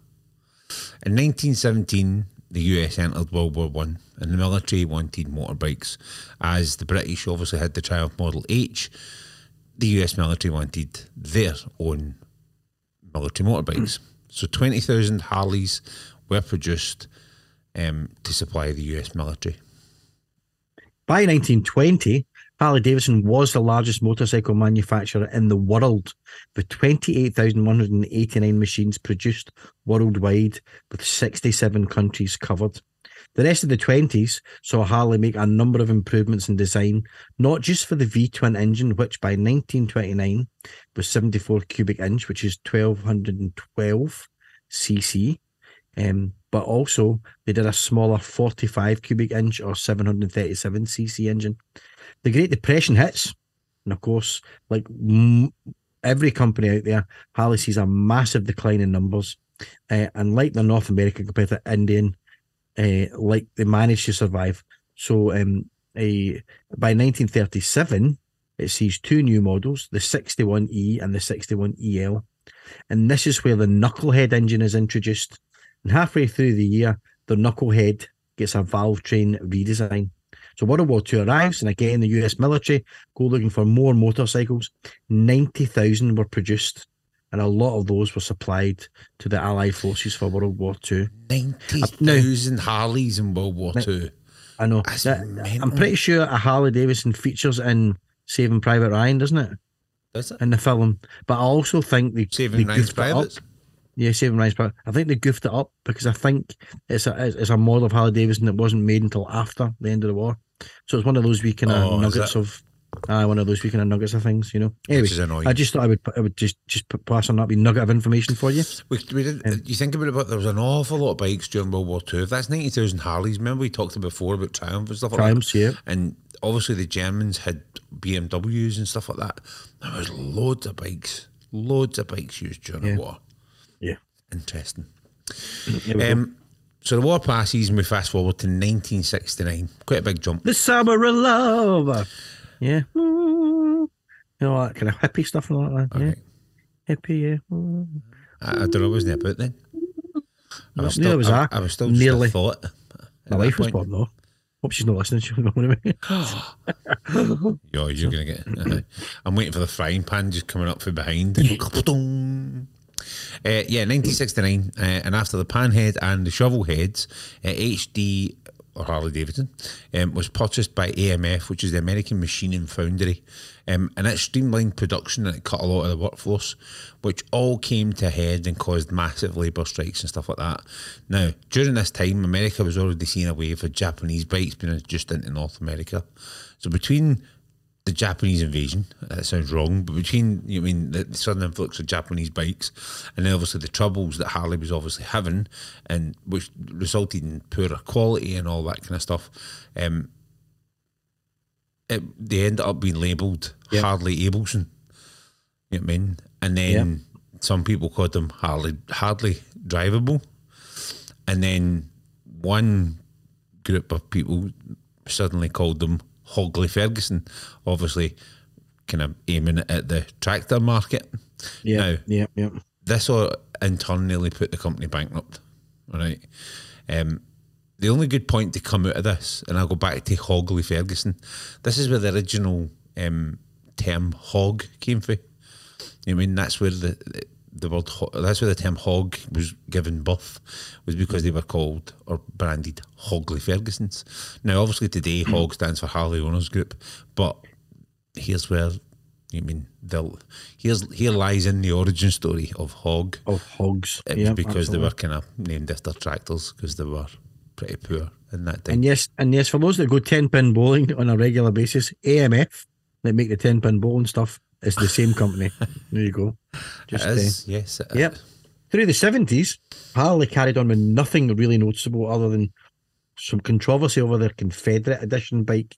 In 1917, the US entered World War One, and the military wanted motorbikes. As the British obviously had the Triumph Model H, the US military wanted their own military motorbikes. So 20,000 Harleys were produced um, to supply the US military. By 1920, Harley Davidson was the largest motorcycle manufacturer in the world, with 28,189 machines produced worldwide, with 67 countries covered. The rest of the 20s saw Harley make a number of improvements in design, not just for the V twin engine, which by 1929 was 74 cubic inch, which is 1212 cc, um, but also they did a smaller 45 cubic inch or 737 cc engine. The Great Depression hits, and of course, like every company out there, Harley sees a massive decline in numbers. Uh, and like the North American competitor Indian, uh, like they managed to survive. So um, uh, by 1937, it sees two new models, the 61E and the 61EL. And this is where the Knucklehead engine is introduced. And halfway through the year, the Knucklehead gets a valve train redesign. So World War II arrives, and again, the US military go looking for more motorcycles. 90,000 were produced, and a lot of those were supplied to the Allied forces for World War II. 90,000 Harleys in World War II. I know. That- I'm pretty sure a Harley Davidson features in Saving Private Ryan, doesn't it? Does it? In the film. But I also think they, Saving they goofed it up. Yeah, Saving Ryan's Private. I think they goofed it up because I think it's a it's a model of Harley Davidson that wasn't made until after the end of the war. So it's one of those wee kind of Oh, nuggets of uh, one of those wee kind of nuggets of things, you know. Anyway, Which is annoying. I just thought I would I would just just pass on that wee nugget of information for you. We, we did, you think about it, but there was an awful lot of bikes during World War Two. If that's 90,000 Harleys, remember we talked before about Triumph and stuff like Triumphs, that? yeah. And obviously the Germans had BMWs and stuff like that. There was loads of bikes, loads of bikes used during Yeah. the war. Yeah. Interesting. There. Um, so the war passes and we fast forward to 1969. Quite a big jump. The summer of love. Yeah. You know, that kind of hippie stuff and all that. Yeah. Okay. Hippie, yeah. I, I don't know, wasn't it about then? I was Neither was I, I. I was still Nearly. Thought. My wife was born though. Hope she's not listening. She's going away. Yo, you're gonna get. uh, I'm waiting for the frying pan just coming up from behind. Uh, yeah, 1969, uh, and after the panhead and the shovel heads, uh, HD or Harley Davidson um, was purchased by AMF, which is the American Machining Foundry, um, and it streamlined production and it cut a lot of the workforce, which all came to head and caused massive labour strikes and stuff like that. Now, during this time, America was already seeing a wave of Japanese bikes being introduced into North America. So between the Japanese invasion. That sounds wrong, but between you know, I mean the, the sudden influx of Japanese bikes, and then obviously the troubles that Harley was obviously having, and which resulted in poorer quality and all that kind of stuff. Um, it, they ended up being labelled Yeah. Harley Abelson. You know what I mean? And then some people called them hardly hardly drivable, and then one group of people suddenly called them Hogley Ferguson, obviously kind of aiming at the tractor market. Yeah, Now, yeah, yeah. this all internally put the company bankrupt. All right. Um, the only good point to come out of this, and I'll go back to Hogley Ferguson. This is where the original um, term hog came from. I mean, that's where the the word that's where the term hog was given birth was because they were called or branded Hogley Fergusons. Now, obviously, today hmm. Hog stands for Harley Owners Group, but here's where I mean, they'll here's here lies in the origin story of Hog. Of hogs. It was yeah, because they were kind of named after tractors because they were pretty poor in that time. And yes, and yes, for those that go ten pin bowling on a regular basis, AMF that make the ten pin bowling stuff is the same company. there you go. Just it uh, yes. it Yep. is. through the seventies, Harley carried on with nothing really noticeable other than some controversy over their Confederate edition bike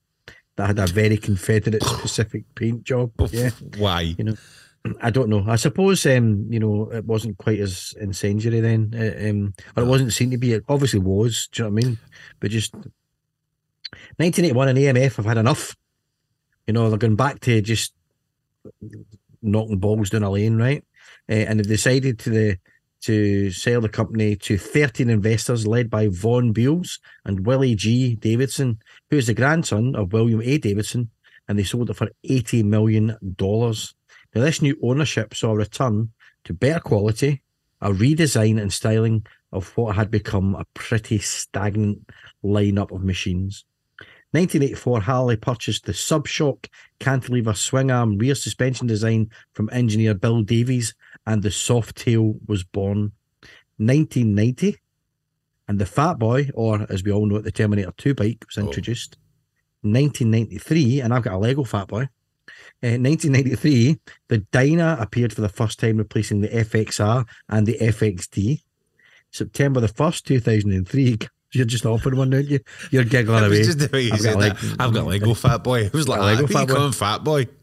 that had a very Confederate specific paint job. Yeah. Why? You know, I don't know. I suppose um, you know, it wasn't quite as incendiary then. uh, um, or it wasn't seen to be. It obviously was. Do you know what I mean? But just 1981 and AMF have had enough. You know, they're going back to just knocking balls down a lane, right? Uh, and they've decided to the to sell the company to 13 investors led by Vaughan Beals and Willie G. Davidson, who is the grandson of William A. Davidson, and they sold it for $80 million. Now, this new ownership saw a return to better quality, a redesign and styling of what had become a pretty stagnant lineup of machines. 1984, Harley purchased the Subshock cantilever swing arm rear suspension design from engineer Bill Davies, and the Softail was born. 1990, and the Fat Boy, or as we all know it, the Terminator 2 bike, was introduced. 1993, and I've got a Lego Fat Boy. Uh, 1993, the Dyna appeared for the first time, replacing the FXR and the FXD. September the 1st, 2003. You're just offering one, aren't you? You're giggling away. just the way you I've said got that. Lego- I've got Lego Fat Boy. It was like, Lego Fat Boy. Fat Boy.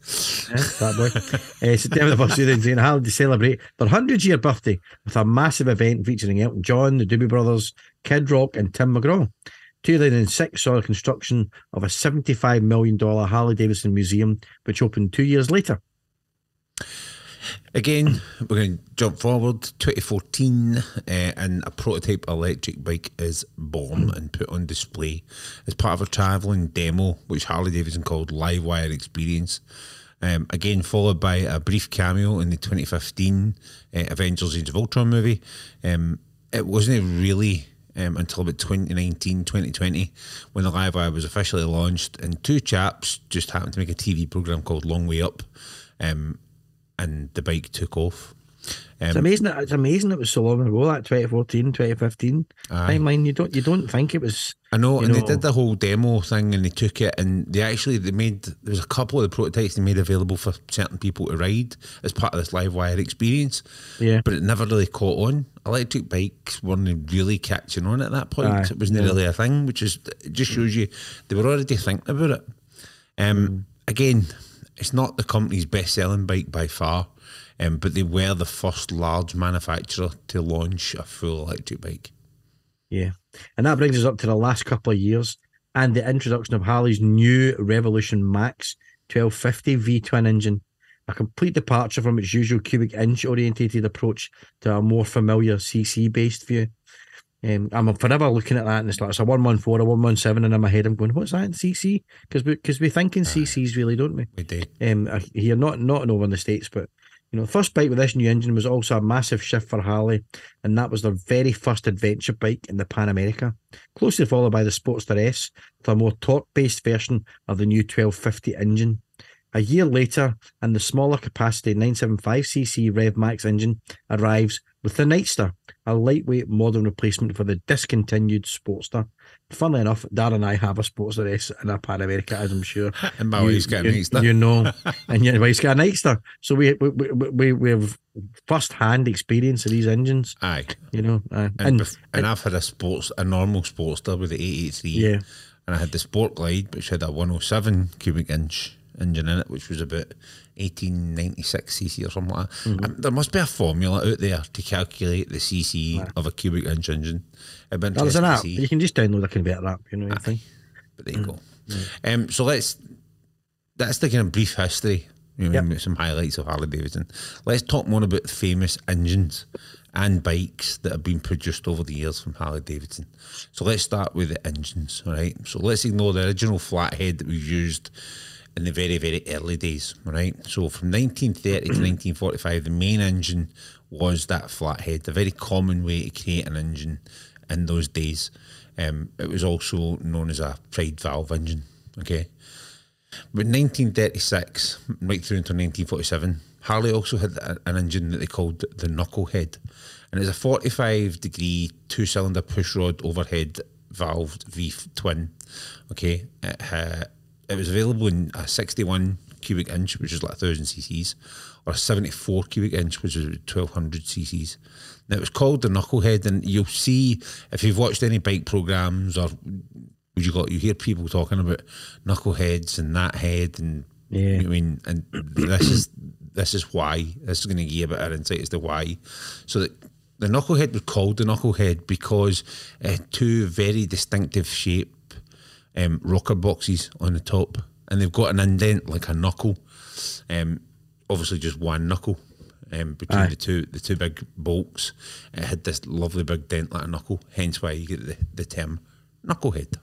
Yeah, Fat boy. uh, September the 1st, 2003, Harley to celebrate their 100 year birthday with a massive event featuring Elton John, the Doobie Brothers, Kid Rock, and Tim McGraw. 2006 saw the construction of a $75 million Harley Davidson museum, which opened two years later. Again, we're going to jump forward. 2014, uh, and a prototype electric bike is born and put on display as part of a travelling demo, which Harley Davidson called Livewire Experience. Um, again, followed by a brief cameo in the 2015 uh, Avengers Age of Ultron movie. Um, it wasn't really um, until about 2019, 2020 when the Livewire was officially launched, and two chaps just happened to make a TV program called Long Way Up. Um, and the bike took off. It's Um, amazing. that- It's amazing it was so long ago, that 2014, 2015 timeline. You don't, you don't think it was. I know, and they did the whole demo thing, and they took it, and they actually they made there was a couple of the prototypes they made available for certain people to ride as part of this live wire experience. Yeah. but it never really caught on. Electric bikes weren't really catching on at that point. Aye, it wasn't no. really a thing, which is it just shows you they were already thinking about it. Um, again, it's not the company's best selling bike by far, um, but they were the first large manufacturer to launch a full electric bike. Yeah. And that brings us up to the last couple of years and the introduction of Harley's new Revolution Max 1250 V twin engine, a complete departure from its usual cubic inch orientated approach to a more familiar CC based view. Um, I'm forever looking at that and it's like it's a 114, a 117, and in my head I'm going, what's that in CC? Because we, cause we think in CCs, really, don't we? We did. um, here, not not over in the states, but you know, the first bike with this new engine was also a massive shift for Harley, and that was their very first adventure bike in the Pan America, closely followed by the Sportster S, with a more torque-based version of the new 1250 engine. A year later, and the smaller capacity 975cc Rev Max engine arrives with the Nightster, a lightweight modern replacement for the discontinued Sportster. Funnily enough, Darren and I have a Sportster S in a Pan America, as I'm sure And my wife's got a you. You know, and your wife's got a Nightster. So we we we we, we have first hand experience of these engines. Aye. You know, uh, And, and, bef- and I've had a sports, a normal Sportster with the 883. Yeah. And I had the Sport Glide, which had a 107 cubic inch engine in it, which was about 1896 cc or something like that. Um, there must be a formula out there to calculate the cc of a cubic inch engine. There's an app. You can just download a converter app. You know think? But there you go. Um, so let's that's the kind of brief history. You know, Yep. some highlights of Harley Davidson. Let's talk more about the famous engines and bikes that have been produced over the years from Harley Davidson. So let's start with the engines, all right? So let's ignore the original flathead that was used in the very, very early days, right? So from 1930 to 1945, the main engine was that flathead, a very common way to create an engine in those days. Um, it was also known as a side valve engine, okay? But 1936, right through until 1947, Harley also had an engine that they called the Knucklehead. And it's a 45 degree two cylinder pushrod overhead valved V twin. Okay. It, uh, it was available in a 61 cubic inch, which is like 1,000 cc's, or a 74 cubic inch, which is 1,200 cc's. Now, it was called the Knucklehead, and you'll see if you've watched any bike programs or you got you hear people talking about knuckleheads and that head and Yeah. I mean and this is this is why this is going to give you a bit of insight as to why so that the knucklehead was called the knucklehead because it had two very distinctive shape um, rocker boxes on the top and they've got an indent like a knuckle um, obviously just one knuckle um, between Aye. the two the two big bolts it had this lovely big dent like a knuckle hence why you get the, the term knucklehead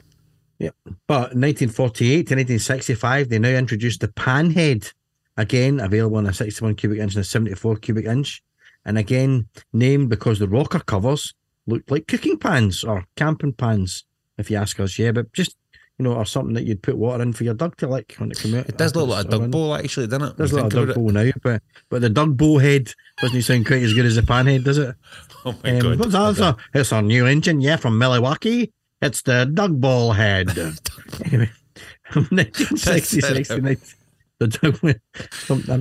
Yeah. But 1948 to 1965, they now introduced the panhead, again available in a 61 cubic inch and a 74 cubic inch, and again named because the rocker covers looked like cooking pans or camping pans, if you ask us. Yeah, but just you know, or something that you'd put water in for your dog to lick when it come out. It does look like a dug bowl, actually, doesn't it? Does look like a about bowl now, but but the dog bowl head doesn't sound quite as good as the pan head, does it? Oh my Um, god! what's that? It's a, it's a new engine, yeah, from Milwaukee. It's the Doug Ball head. anyway, from 1966 to 19 the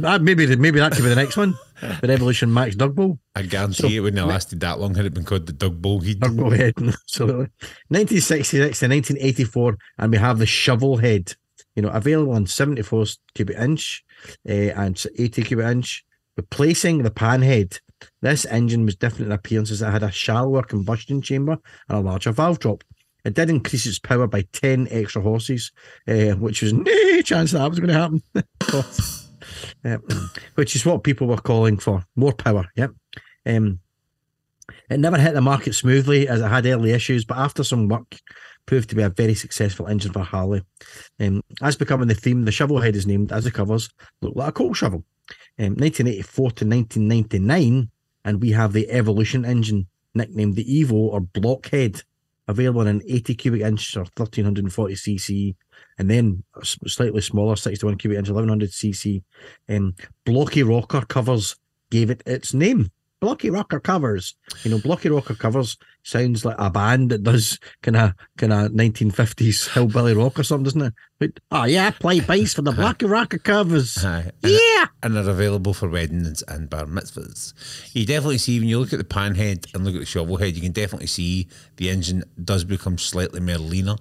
Doug, maybe maybe that could be the next one. The Revolution Max Doug Ball, I guarantee it wouldn't have lasted that long had it been called the Dug Bowl Head. Doug Ball head, absolutely. 1966 to 1984, and we have the Shovel head. You know, available in 74 cubic inch uh, and 80 cubic inch, replacing the pan head. This engine was different in appearance as it had a shallower combustion chamber and a larger valve drop. It did increase its power by 10 extra horses, uh, which was no chance that was going to happen. Which is what people were calling for more power. Yep. Um, it never hit the market smoothly as it had early issues, but after some work, proved to be a very successful engine for Harley. Um, as becoming the theme, the shovel head is named as the covers look like a coal shovel. Um, 1984 to 1999, and we have the Evolution engine, nicknamed the Evo or Blockhead, available in an 80 cubic inch or 1340 cc, and then slightly smaller 61 cubic inch 1100 cc. Um, blocky rocker covers gave it its name. Blocky rocker covers. You know, blocky rocker covers sounds like a band that does kind of kind of 1950s hillbilly rock or something, doesn't it? But, oh yeah, I play bass for the blocky rocker covers. Aye. And, Yeah. and they're available for weddings and bar mitzvahs. You definitely see when you look at the pan head and look at the shovel head, you can definitely see the engine does become slightly more leaner.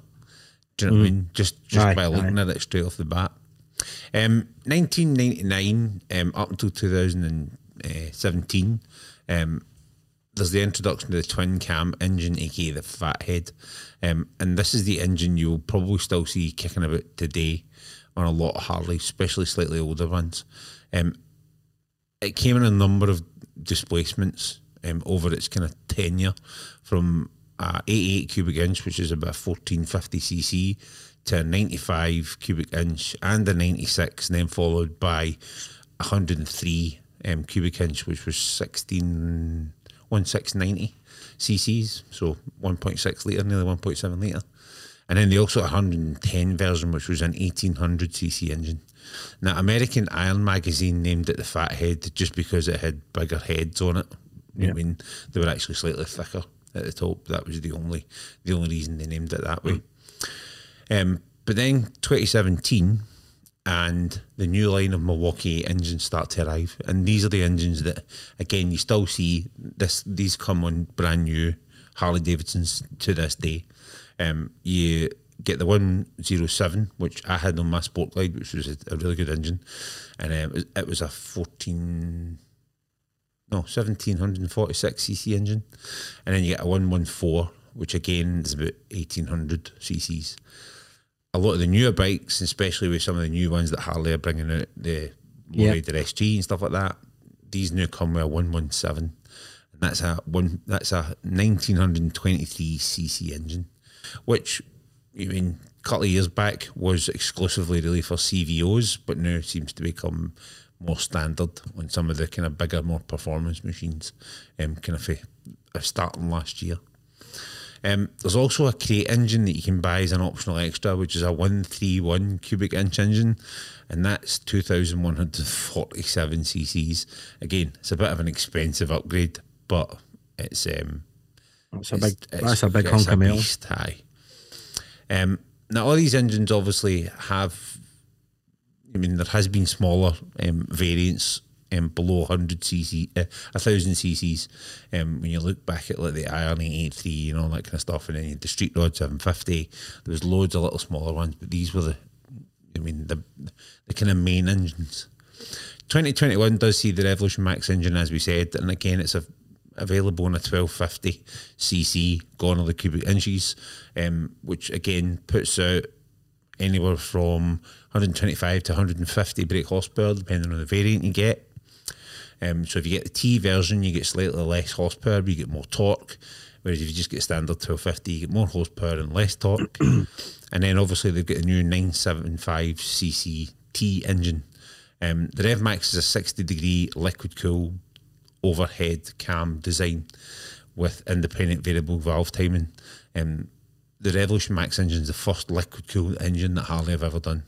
Do you know what I mean? Just just Aye, by looking at it straight off the bat. Um, 1999 um, up until 2017, um, there's the introduction to the twin cam engine, aka the Fathead, um, and this is the engine you'll probably still see kicking about today on a lot of Harley, especially slightly older ones. Um, it came in a number of displacements um, over its kind of tenure, from uh, 88 cubic inch, which is about 1450 cc, to a 95 cubic inch and a 96, and then followed by 103 um, cubic inch, which was 16 1690 cc's, so 1.6 litre, nearly 1.7 litre. And then they also had a 110 version, which was an 1800 cc engine. Now, American Iron Magazine named it the Fathead just because it had bigger heads on it. What I mean, they were actually slightly thicker at the top. That was the only the only reason they named it that way. Um, but then 2017 and the new line of Milwaukee engines start to arrive, and these are the engines that, again, you still see this. These come on brand new Harley Davidsons to this day. Um, you get the 107, which I had on my Sport Glide, which was a, a really good engine. And um, it, was, it was a 14, no, 1746 cc engine. And then you get a 114, which again is about 1800 cc's. A lot of the newer bikes, especially with some of the new ones that Harley are bringing out, the Yeah. Lowrider SG and stuff like that, these new come with a 117 and that's a one that's a 1923 cc engine which I mean a couple of years back was exclusively really for CVOs but now seems to become more standard on some of the kind of bigger more performance machines um, kind of uh, starting last year um, there's also a crate engine that you can buy as an optional extra, which is a 131 cubic inch engine, and that's 2,147 cc's. Again, it's a bit of an expensive upgrade, but it's um, That's a it's- big. it's- That's a big it's hunk of metal. aye. Um, now, all these engines obviously have. I mean, there has been smaller um, variants um, below 100 cc, uh, 1000 cc's. Um, when you look back at like the Iron 83 and all that kind of stuff, and then the Street Rod 750, there was loads of little smaller ones, but these were the, I mean, the the kind of main engines. 2021 does see the Revolution Max engine, as we said, and again, it's a, available in a 1250 cc gone all the cubic inches, um, which again puts out anywhere from 125 to 150 brake horsepower, depending on the variant you get. Um, so if you get the T version, you get slightly less horsepower, but you get more torque. Whereas if you just get standard 1250, you get more horsepower and less torque. and then obviously they've got a new 975cc T engine. Um, the Rev Max is a 60 degree liquid cool overhead cam design with independent variable valve timing. Um, the Revolution Max engine is the first liquid cooled engine that Harley have ever done.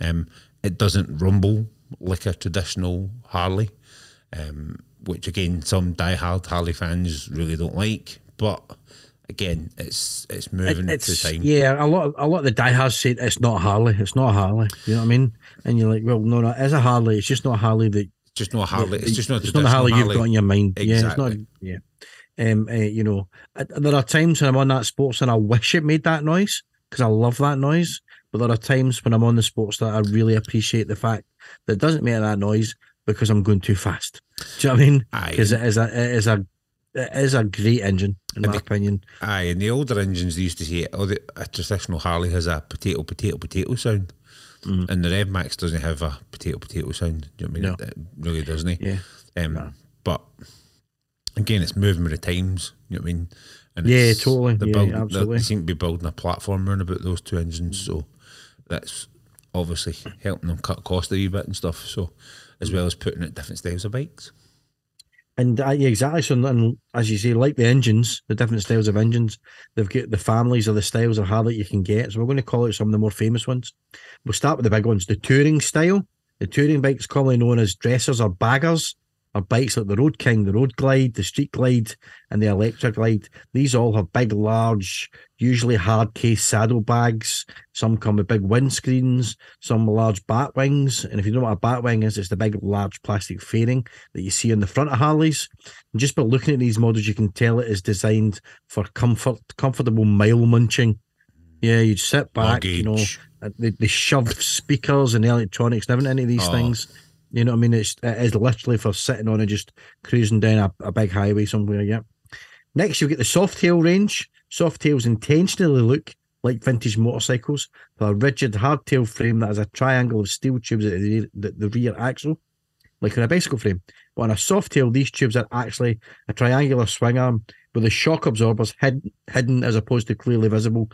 Um, it doesn't rumble like a traditional Harley, um, which again some diehard Harley fans really don't like. But again, it's it's moving It's to time. yeah. A lot. Of, a lot of the diehards say it's not a Harley. It's not a Harley. You know what I mean? And you're like, well, no, no, it is a Harley. It's just not a Harley that It's just not a Harley. It's just not a it's not the Harley, traditional you've got in your mind. Yeah, it's not. Yeah. Um, uh, you know, uh, there are times when I'm on that sports and I wish it made that noise because I love that noise. But there are times when I'm on the sports that I really appreciate the fact that it doesn't make that noise because I'm going too fast. Do you know what I mean? Aye. Because it is a it is a it is a great engine in And my the- opinion. Aye, and the older engines, they used to say, oh, the, a traditional Harley has a potato, potato, potato sound. Mm. And the Rev Max doesn't have a potato, potato sound. Do you know what I mean? It, it really doesn't. it? Yeah. Um, But again, it's moving with the times. You know what I mean? And Yeah, totally. Yeah, absolutely. They seem to be building a platform around about those two engines. So that's obviously helping them cut cost a wee bit and stuff. So as well as putting out different styles of bikes. And uh, yeah, exactly. So, and as you say, like the engines, the different styles of engines, they've got the families of the styles of Harley you can get. So we're going to call out some of the more famous ones. We'll start with the big ones. The touring style. The touring bikes, commonly known as dressers or baggers, are bikes like the Road King, the Road Glide, the Street Glide, and the Electra Glide. These all have big, large, usually hard case saddlebags. Some come with big windscreens, some large bat wings. And if you don't know what a bat wing is, it's the big, large plastic fairing that you see on the front of Harleys. And just by looking at these models, you can tell it is designed for comfort, comfortable mile munching. Yeah, you'd sit back, you know, Luggage. they, they shove speakers and electronics and everything into these Oh. things. You know what I mean? It's it is literally for sitting on and just cruising down a, a big highway somewhere. Yeah. Next, you'll get the soft tail range. Soft tails intentionally look like vintage motorcycles with a rigid hardtail frame that has a triangle of steel tubes at the, rear- the, the rear axle, like on a bicycle frame. But on a soft tail, these tubes are actually a triangular swing arm with the shock absorbers hid, hidden as opposed to clearly visible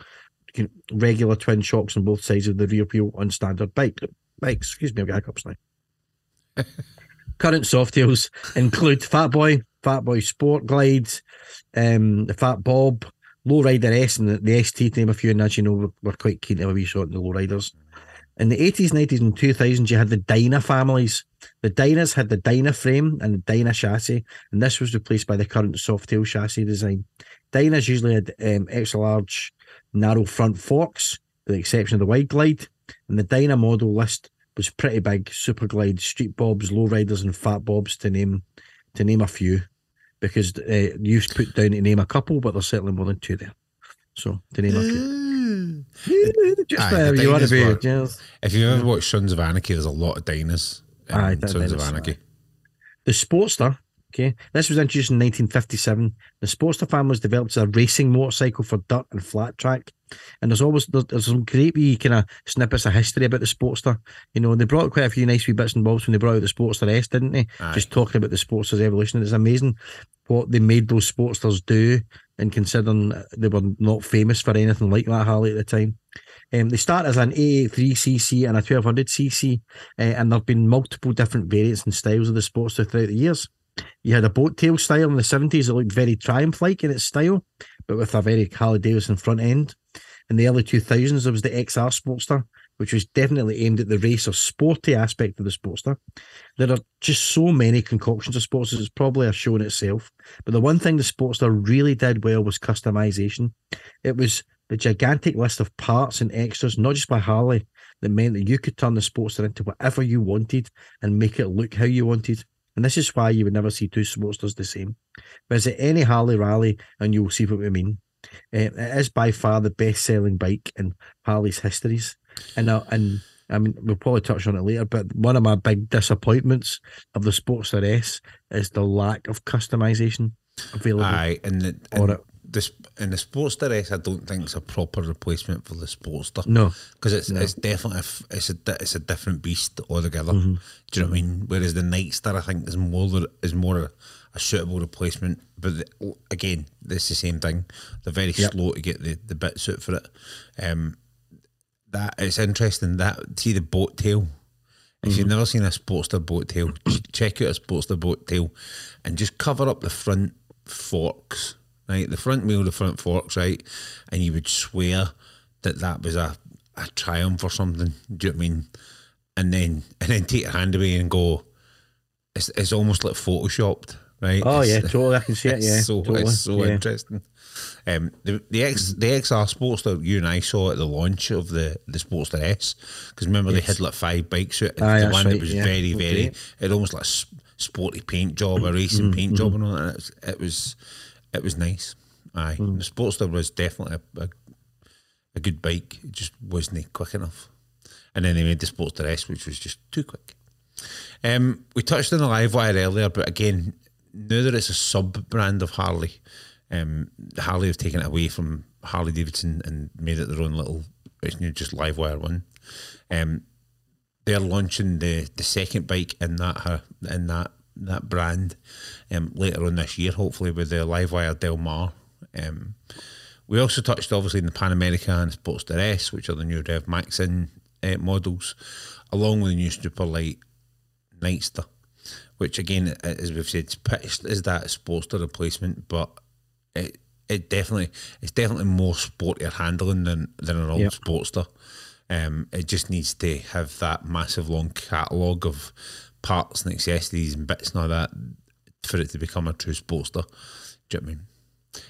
regular twin shocks on both sides of the rear wheel on standard bike bikes. Excuse me, I've got hiccups now. Current softails include Fat Boy, Fat Boy Sport Glide, um, the Fat Bob, Lowrider S, and the, the ST to name a few. And as you know, we're, we're quite keen to have a wee shot in the Lowriders. In the 80s, 90s, and 2000s, you had the Dyna families. The Dynas had the Dyna frame and the Dyna chassis, and this was replaced by the current Softail chassis design. Dynas usually had um, extra large, narrow front forks, with the exception of the Wide Glide, and the Dyna model list was pretty big. Super Glide, Street Bobs, Lowriders, and Fat Bobs to name to name a few, because uh, you've put down to name a couple, but there's certainly more than two there. So to name a few. Just Aye, wherever the you want to be. were- Just. If you've ever watched Sons of Anarchy, there's a lot of Dynas. in Aye, Sons of Dynas, Anarchy. The Sportster, okay, this was introduced in 1957. The Sportster fan was developed as a racing motorcycle for dirt and flat track. And there's always there's, there's some great wee kind of snippets of history about the Sportster. You know, they brought quite a few nice wee bits and bobs when they brought out the Sportster S, didn't they? Aye. Just talking about the Sportster's evolution. It's amazing what they made those Sportsters do, and considering they were not famous for anything like that Harley at the time. Um, they start as an 883cc and a 1200cc, uh, and there have been multiple different variants and styles of the Sportster throughout the years. You had a boat tail style in the 70s that looked very Triumph like in its style, but with a very Harley Davidson front end. In the early 2000s, there was the XR Sportster, which was definitely aimed at the race or sporty aspect of the Sportster. There are just so many concoctions of Sportsters, it's probably a show in itself. But the one thing the Sportster really did well was customization. It was the gigantic list of parts and extras, not just by Harley, that meant that you could turn the Sportster into whatever you wanted and make it look how you wanted. And this is why you would never see two Sportsters the same. Visit any Harley rally and you'll see what we mean. Uh, it is by far the best selling bike in Harley's histories. And, uh, and I mean, we'll probably touch on it later, but one of my big disappointments of the Sportster S is the lack of customization available. Aye, and the, and this and the Sportster S, I don't think it's a proper replacement for the Sportster. No. because it's it's definitely a, it's a it's a different beast altogether. Mm-hmm. Do you know what I mean? Whereas the Nightster, I think, is more is more a, a suitable replacement. But the, again, it's the same thing. They're very Yep. slow to get the the bits out for it. Um, that it's interesting that see the boat tail. If Mm-hmm. you've never seen a Sportster boat tail, check out a Sportster boat tail, and just cover up the front forks, right? The front wheel, the front forks, right? And you would swear that that was a, a triumph or something. Do you know what I mean? And then and then take your hand away and go. It's it's almost like photoshopped, right? Oh, It's- yeah, totally. I can see it. Yeah. so totally. it's so yeah. interesting. Um, the the X the XR Sportster you and I saw at the launch of the the Sportster S because remember they had like five bikes out. and Aye, the one right, that was yeah. very Okay. very it almost like sporty paint job, a racing Mm-hmm, paint job, and all that. It was it was, it was nice. Aye, Mm. the Sportster was definitely a, a a good bike. It just wasn't quick enough. And then they made the Sportster S, which was just too quick. Um, we touched on the live wire earlier, but again, now that it's a sub brand of Harley, um, Harley have taken it away from Harley Davidson and made it their own little, it's new just live wire one. Um, they're launching the the second bike in that uh, in that that brand um, later on this year, hopefully with the Livewire Del Mar. Um, we also touched obviously in the Pan America and Sportster S, which are the new Rev Maxin uh, models, along with the new Super Light Nightster, which again, as we've said, is pitched as that Sportster replacement, but it it definitely it's definitely more sportier handling than than an old Yep. Sportster. Um, it just needs to have that massive long catalogue of parts and accessories and bits and all that for it to become a true Sportster. Do you know what I mean?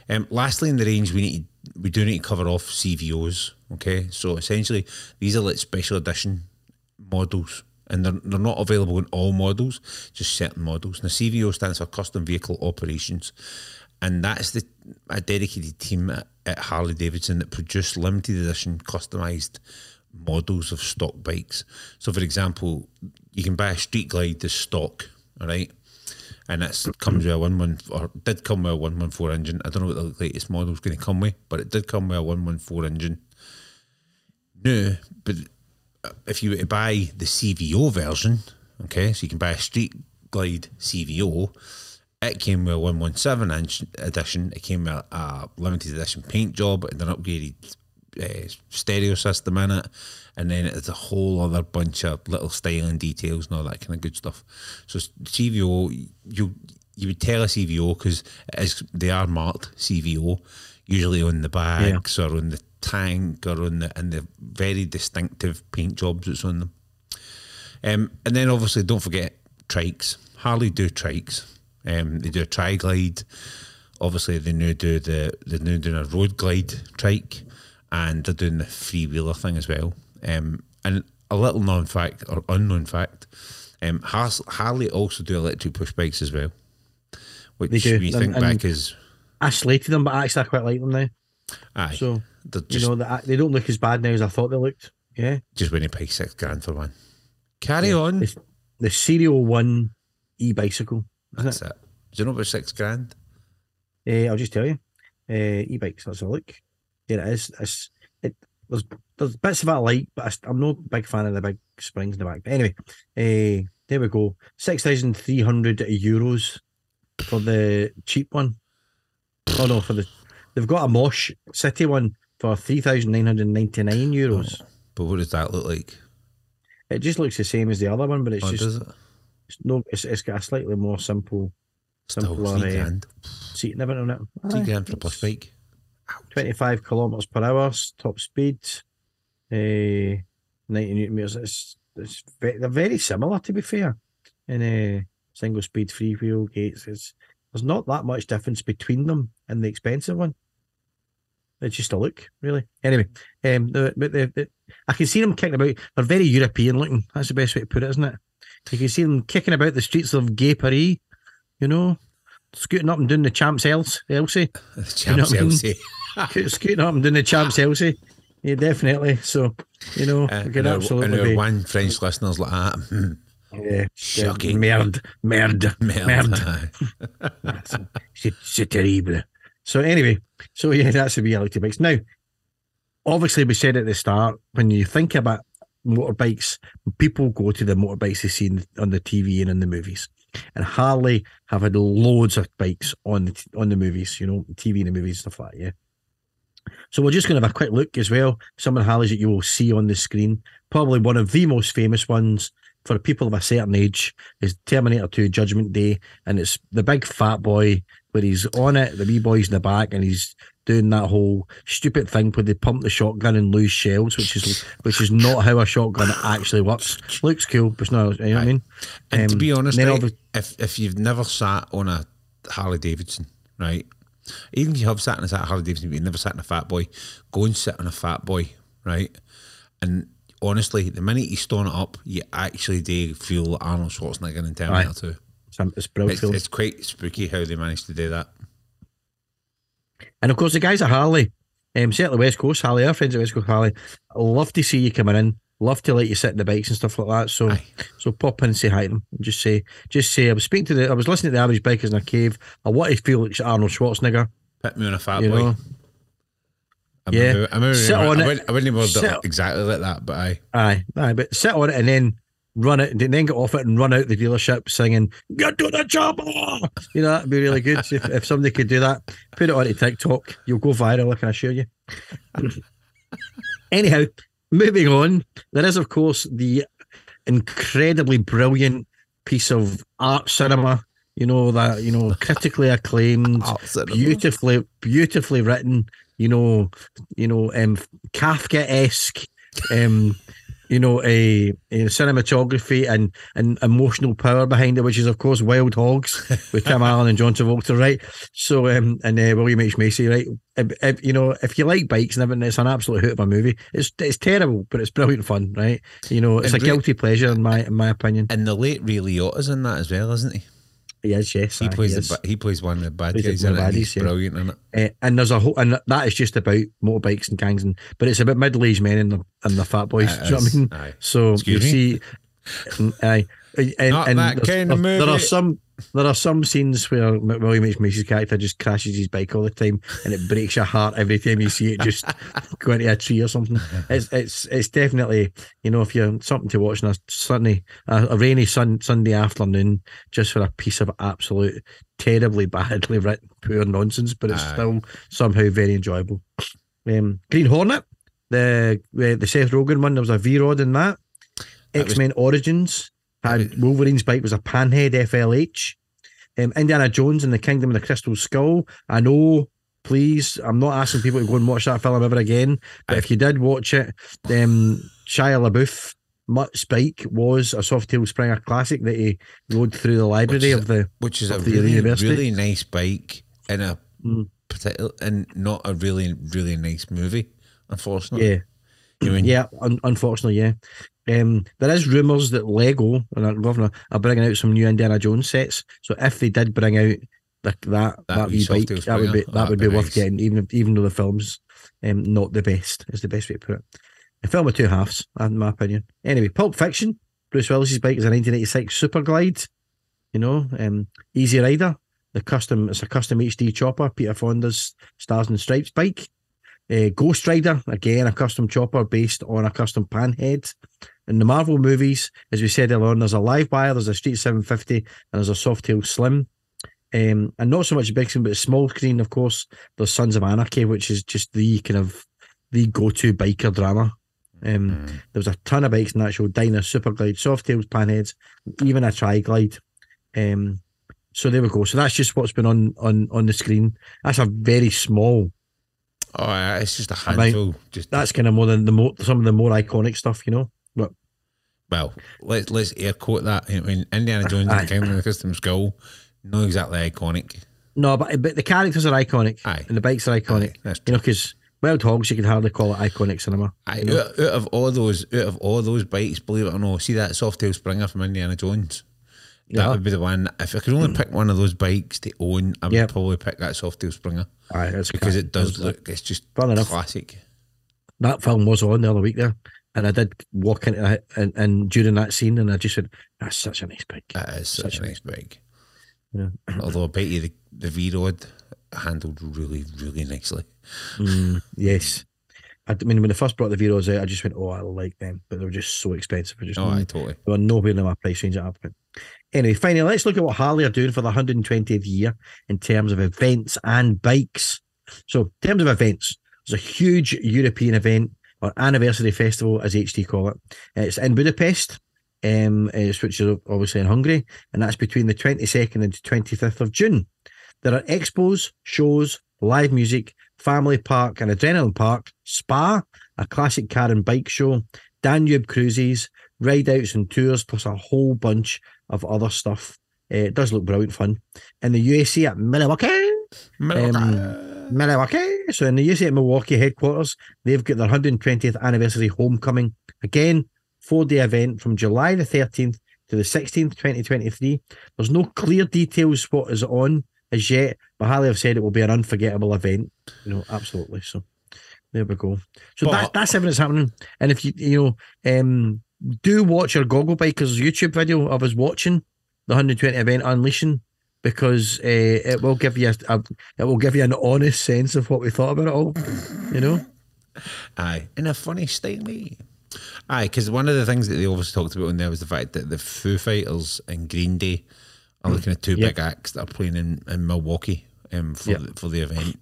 Um, lastly, in the range, we need we do need to cover off CVOs. Okay, so essentially, these are like special edition models, and they're, they're not available in all models, just certain models. Now, CVO stands for Custom Vehicle Operations, and that's the a dedicated team at, at Harley Davidson that produce limited edition customized models of stock bikes. So, for example, you can buy a Street Glide as stock, all right, and it comes with a one one or did come with a one one four engine. I don't know what the latest model is going to come with, but it did come with a one one four engine. No, but if you were to buy the CVO version, okay, so you can buy a Street Glide CVO, it came with a 117 inch edition. It came with a, a limited edition paint job and an upgraded uh, stereo system in it. And then it's a whole other bunch of little styling details and all that kind of good stuff. So CVO, you you would tell a CVO because they are marked CVO, usually on the bags or on the tank or on the and the very distinctive paint jobs that's on them. Um, and then obviously don't forget trikes. Harley do trikes. Um, they do a tri glide. Obviously they now do the they're now doing a road glide trike, and they're doing the free wheeler thing as well. Um, and a little known fact or unknown fact, um, Harley also do electric push bikes as well, which They when think and- back is I slated them, but actually I quite like them now. aye. So They're you know, that they don't look as bad now as I thought they looked. Yeah. just when you pay six grand for one. Carry on. The, the Serial One e bicycle. That's it. Do you know about six grand? Uh, I'll just tell you. Uh, e bikes, let's have a look. There it is. It's, it, there's, there's bits of it I like, but I, I'm not a big fan of the big springs in the back. But anyway, uh, there we go. 6,300 euros for the cheap one. Oh no, for the. They've got a Mosh City one for 3,999 euros. But what does that look like? It just looks the same as the other one, but it's Oh, just does it? it's no, it's, it's got a slightly more simple Still simpler three uh, grand. seat and everything on it. Three grand for a it's bike. 25 kilometers per hour, top speed, uh, 90 newton meters. It's, it's ve- they're very similar, to be fair. In a single speed freewheel gates, it's, there's not that much difference between them and the expensive one. It's just a look, really. Anyway, um, the, but the, the, I can see them kicking about. They're very European looking. That's the best way to put it, isn't it? You can see them kicking about the streets of Gay Paris, you know, scooting up and doing the Champs Else, Elsie. The know Champs I mean? Elsie. Scoot- scooting up and doing the champs Elsie. Yeah, definitely. So, you know, Uh, we can and our, absolutely and our be. one French listeners like that. Hmm. Yeah, Shocking. Merde, merde, Merde. c'est terrible. So anyway, so yeah, that's the reality bikes. Now, obviously, we said at the start when you think about motorbikes, people go to the motorbikes they see on the TV and in the movies. And Harley have had loads of bikes on the on the movies, you know, TV and the movies stuff like that. Yeah. So we're just going to have a quick look as well. Some of the Harleys that you will see on the screen. Probably one of the most famous ones for people of a certain age is Terminator 2 Judgment Day. And it's the big fat boy where he's on it, the wee boy's in the back, and he's doing that whole stupid thing where they pump the shotgun and lose shells, which is which is not how a shotgun actually works. Looks cool, but it's not, you know what I mean? And to Um, be honest, then right, if if you've never sat on a Harley Davidson, right? Even if you have sat in a Harley Davidson, you've never sat in a Fat Boy, go and sit on a Fat Boy, right? And honestly, the minute you stone it up, you actually do feel Arnold Schwarzenegger in Terminator 2. It's. It's, it's quite spooky how they managed to do that. And of course, the guys at Harley, um, certainly West Coast Harley, our friends at West Coast Harley, love to see you coming in. Love to let you sit in the bikes and stuff like that. So, Aye. so pop in and say hi to them. And just say, just say, I was speaking to the, I was listening to the average bikers in a cave. I want to feel like Arnold Schwarzenegger. Put me on a Fat You Boy. know, I'm Yeah. a- I'm a- Sit I on it. wouldn't, I wouldn't have Sit- exactly like that, but I. aye, aye, but sit on it and then run it, and then get off it and run out the dealership singing "Get to the chopper." Ah! You know that'd be really good if, if somebody could do that. Put it onto TikTok, you'll go viral. I can assure you. Anyhow, moving on. There is, of course, the incredibly brilliant piece of art cinema. You know that you know critically acclaimed, beautifully, beautifully written. You know, you know, um, Kafka esque. Um, you know, a, a cinematography and, and emotional power behind it, which is of course Wild Hogs with Tim Allen and John Travolta, right? So, um, and uh, William H Macy, right? If, if, you know, if you like bikes and everything, it's an absolute hoot of a movie. It's it's terrible, but it's brilliant fun, right? You know, it's And a guilty pleasure in my in my opinion. And the late Ray Liotta's in that as well, isn't he? He is, yes, He plays is. the he plays one of the bad Plays guys one in of it. the and He's yeah. brilliant in it. Uh, and there's a whole, and that is just about motorbikes and gangs, and but it's about middle-aged men and the and the fat boys. It do you know what I mean? aye. So Excuse you me? see, mm, aye, and, Not and that kind of there, there are some there are some scenes where William H Macy's character just crashes his bike all the time, and it breaks your heart every time you see it just go into a tree or something. It's it's it's definitely you know if you're something to watch on a sunny a, a rainy sun Sunday afternoon just for a piece of absolute terribly badly written poor nonsense, but it's Aye. still somehow very enjoyable. Um, Green Hornet, the the Seth Rogen one, there was a V Rod in that. X Men Origins had Wolverine's bike was a Panhead FLH. Um, Indiana Jones and the Kingdom of the Crystal Skull. I know, please, I'm not asking people to go and watch that film ever again, but if you did watch it, um, Shia LaBeouf. Mutt's bike was a Softail Springer classic that he rode through the library of the Which is a really, university. really nice bike in a Mm. particular and not a really, really nice movie, unfortunately. yeah You mean, Yeah, un- unfortunately, yeah. Um, there is rumours that Lego and our governor are bringing out some new Indiana Jones sets. So if they did bring out the, that that, That wee bike, that would be that would be be worth nice. getting, even if, even though the film's um, not the best. Is the best way to put it. A film with two halves, in my opinion. Anyway, Pulp Fiction. Bruce Willis's bike is a 1986 Super Glide. You know, um, Easy Rider. The custom, it's a custom HD chopper. Peter Fonda's Stars and Stripes bike. Uh, Ghost Rider, again, a custom chopper based on a custom panhead. In the Marvel movies, as we said earlier on, there's a live wire, there's a Street 750, and there's a Softail Slim. Um, and not so much big screen, but a small screen, of course. There's Sons of Anarchy, which is just the kind of the go-to biker drama. Um, Mm. There was a ton of bikes in that show: Dyna, Super Glide, Softails, Panheads, even a Tri Glide. Um, so there we go. So that's just what's been on on on the screen. That's a very small. Oh, it's just a handful. just That's kind of more than the more some of the more iconic stuff, you know. Well, let's let's air quote that. I mean, Indiana Jones and the Kingdom of the Crystal Skull, not exactly iconic. no, but but the characters are iconic, Aye. and the bikes are iconic. Aye, that's you know, because Wild Hogs, you could hardly call it iconic cinema. I, you know? out, out of all those, out of all those bikes, believe it or not, see that Softail Springer from Indiana Jones. That Yeah. would be the one. If I could only pick one of those bikes to own, I would Yeah. probably pick that Softail Springer Aye, because it does look. It's just Fun enough. classic. that film was on the other week there, and I did walk into it and, and during that scene, and I just said, "That's such a nice bike." That is such, Such a nice bike. Yeah. Although I bet you the the V Rod handled really, really nicely. Mm, yes, I mean when they first brought the V Rods out, I just went, "Oh, I like them," but they were just so expensive. I just Oh, I totally. they were nowhere near my price range at that point. Anyway, finally, let's look at what Harley are doing for the 120th year in terms of events and bikes. So, in terms of events, there's a huge European event or anniversary festival, as HD call it. It's in Budapest, um, it's- which is obviously in Hungary, and that's between the 22nd and 25th of June. There are expos, shows, live music, family park and adrenaline park, spa, a classic car and bike show, Danube cruises, ride outs and tours, plus a whole bunch of other stuff. Uh, it does look brilliant fun. In the USA at Milwaukee, um, Milwaukee. So in the USA at Milwaukee headquarters, they've got their 120th anniversary homecoming. Again, four day event from July the 13th to the 16th, 2023. There's no clear details what is on as yet, but Harley have said it will be an unforgettable event. You know, absolutely. So there we go. So But- that's that's everything that's happening. And if you you know, um, do watch our Goggle Bikers YouTube video of us watching the 120 event unleashing because uh, it will give you a, a it will give you an honest sense of what we thought about it all. You know, Aye, in a funny state eh? Aye, because one of the things that they always talked about in there was the fact that the Foo Fighters and Green Day are looking at two Yep. big acts that are playing in, in Milwaukee um, for Yep. the, for the event.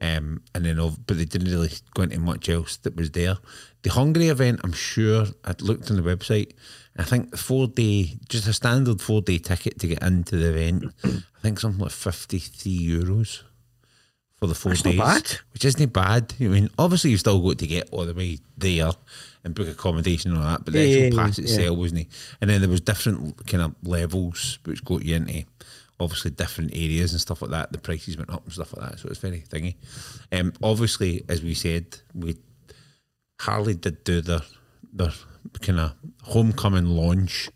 Um, and then, but they didn't really go into much else that was there. The Hungary event, I'm sure I'd looked on the website. I think the four day, just a standard four day ticket to get into the event. I think something like fifty three euros for the four That's days, bad. which isn't bad. I mean, obviously you've still got to get all the way there and book accommodation and all that, but the Yeah, actual yeah, pass yeah. itself wasn't. it? And then there was different kind of levels which got you into obviously different areas and stuff like that. The prices went up and stuff like that, so it's very thingy. Um, obviously, as we said, we Harley did do their their kind of homecoming launch,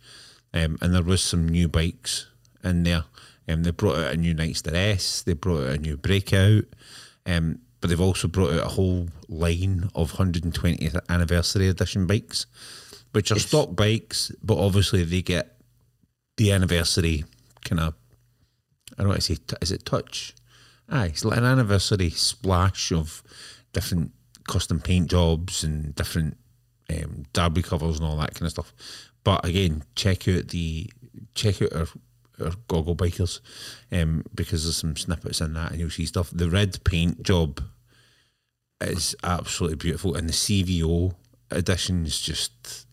um, and there was some new bikes in there. Um, they brought out a new Nightster S, they brought out a new Breakout, um, but they've also brought out a whole line of 120th anniversary edition bikes, which are stock bikes, but obviously they get the anniversary kind of. I don't want to say, t- is it touch? Aye, it's like an anniversary splash of different custom paint jobs and different um, derby covers and all that kind of stuff. But again, check out the check out our, our goggle bikers um, because there's some snippets in that and you'll see stuff. The red paint job is absolutely beautiful, and the CVO edition is just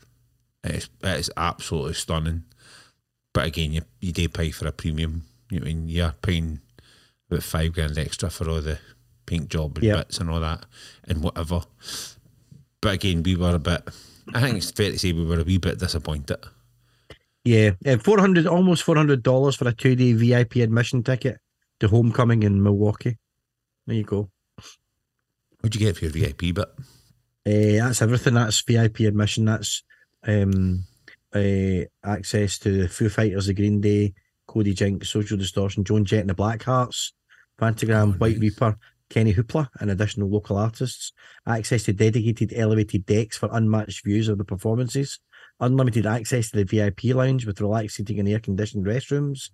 it's, it's absolutely stunning. But again, you you do pay for a premium. You know, I mean you're paying about five grand extra for all the paint job and Yeah. bits and all that and whatever. But again, we were a bit. I think it's fair to say we were a wee bit disappointed. yeah, uh, four hundred almost four hundred dollars for a two day VIP admission ticket to homecoming in Milwaukee. There you go. What'd you get for your VIP bit? Uh, that's everything. That's VIP admission. That's um, uh, access to the Foo Fighters, the Green Day, Cody Jinks, Social Distortion, Joan Jett and the Blackhearts, Phantogram, Oh, White. Reaper, Kenny Hoopla and additional local artists, access to dedicated elevated decks for unmatched views of the performances, unlimited access to the VIP lounge with relaxed seating and air conditioned restrooms,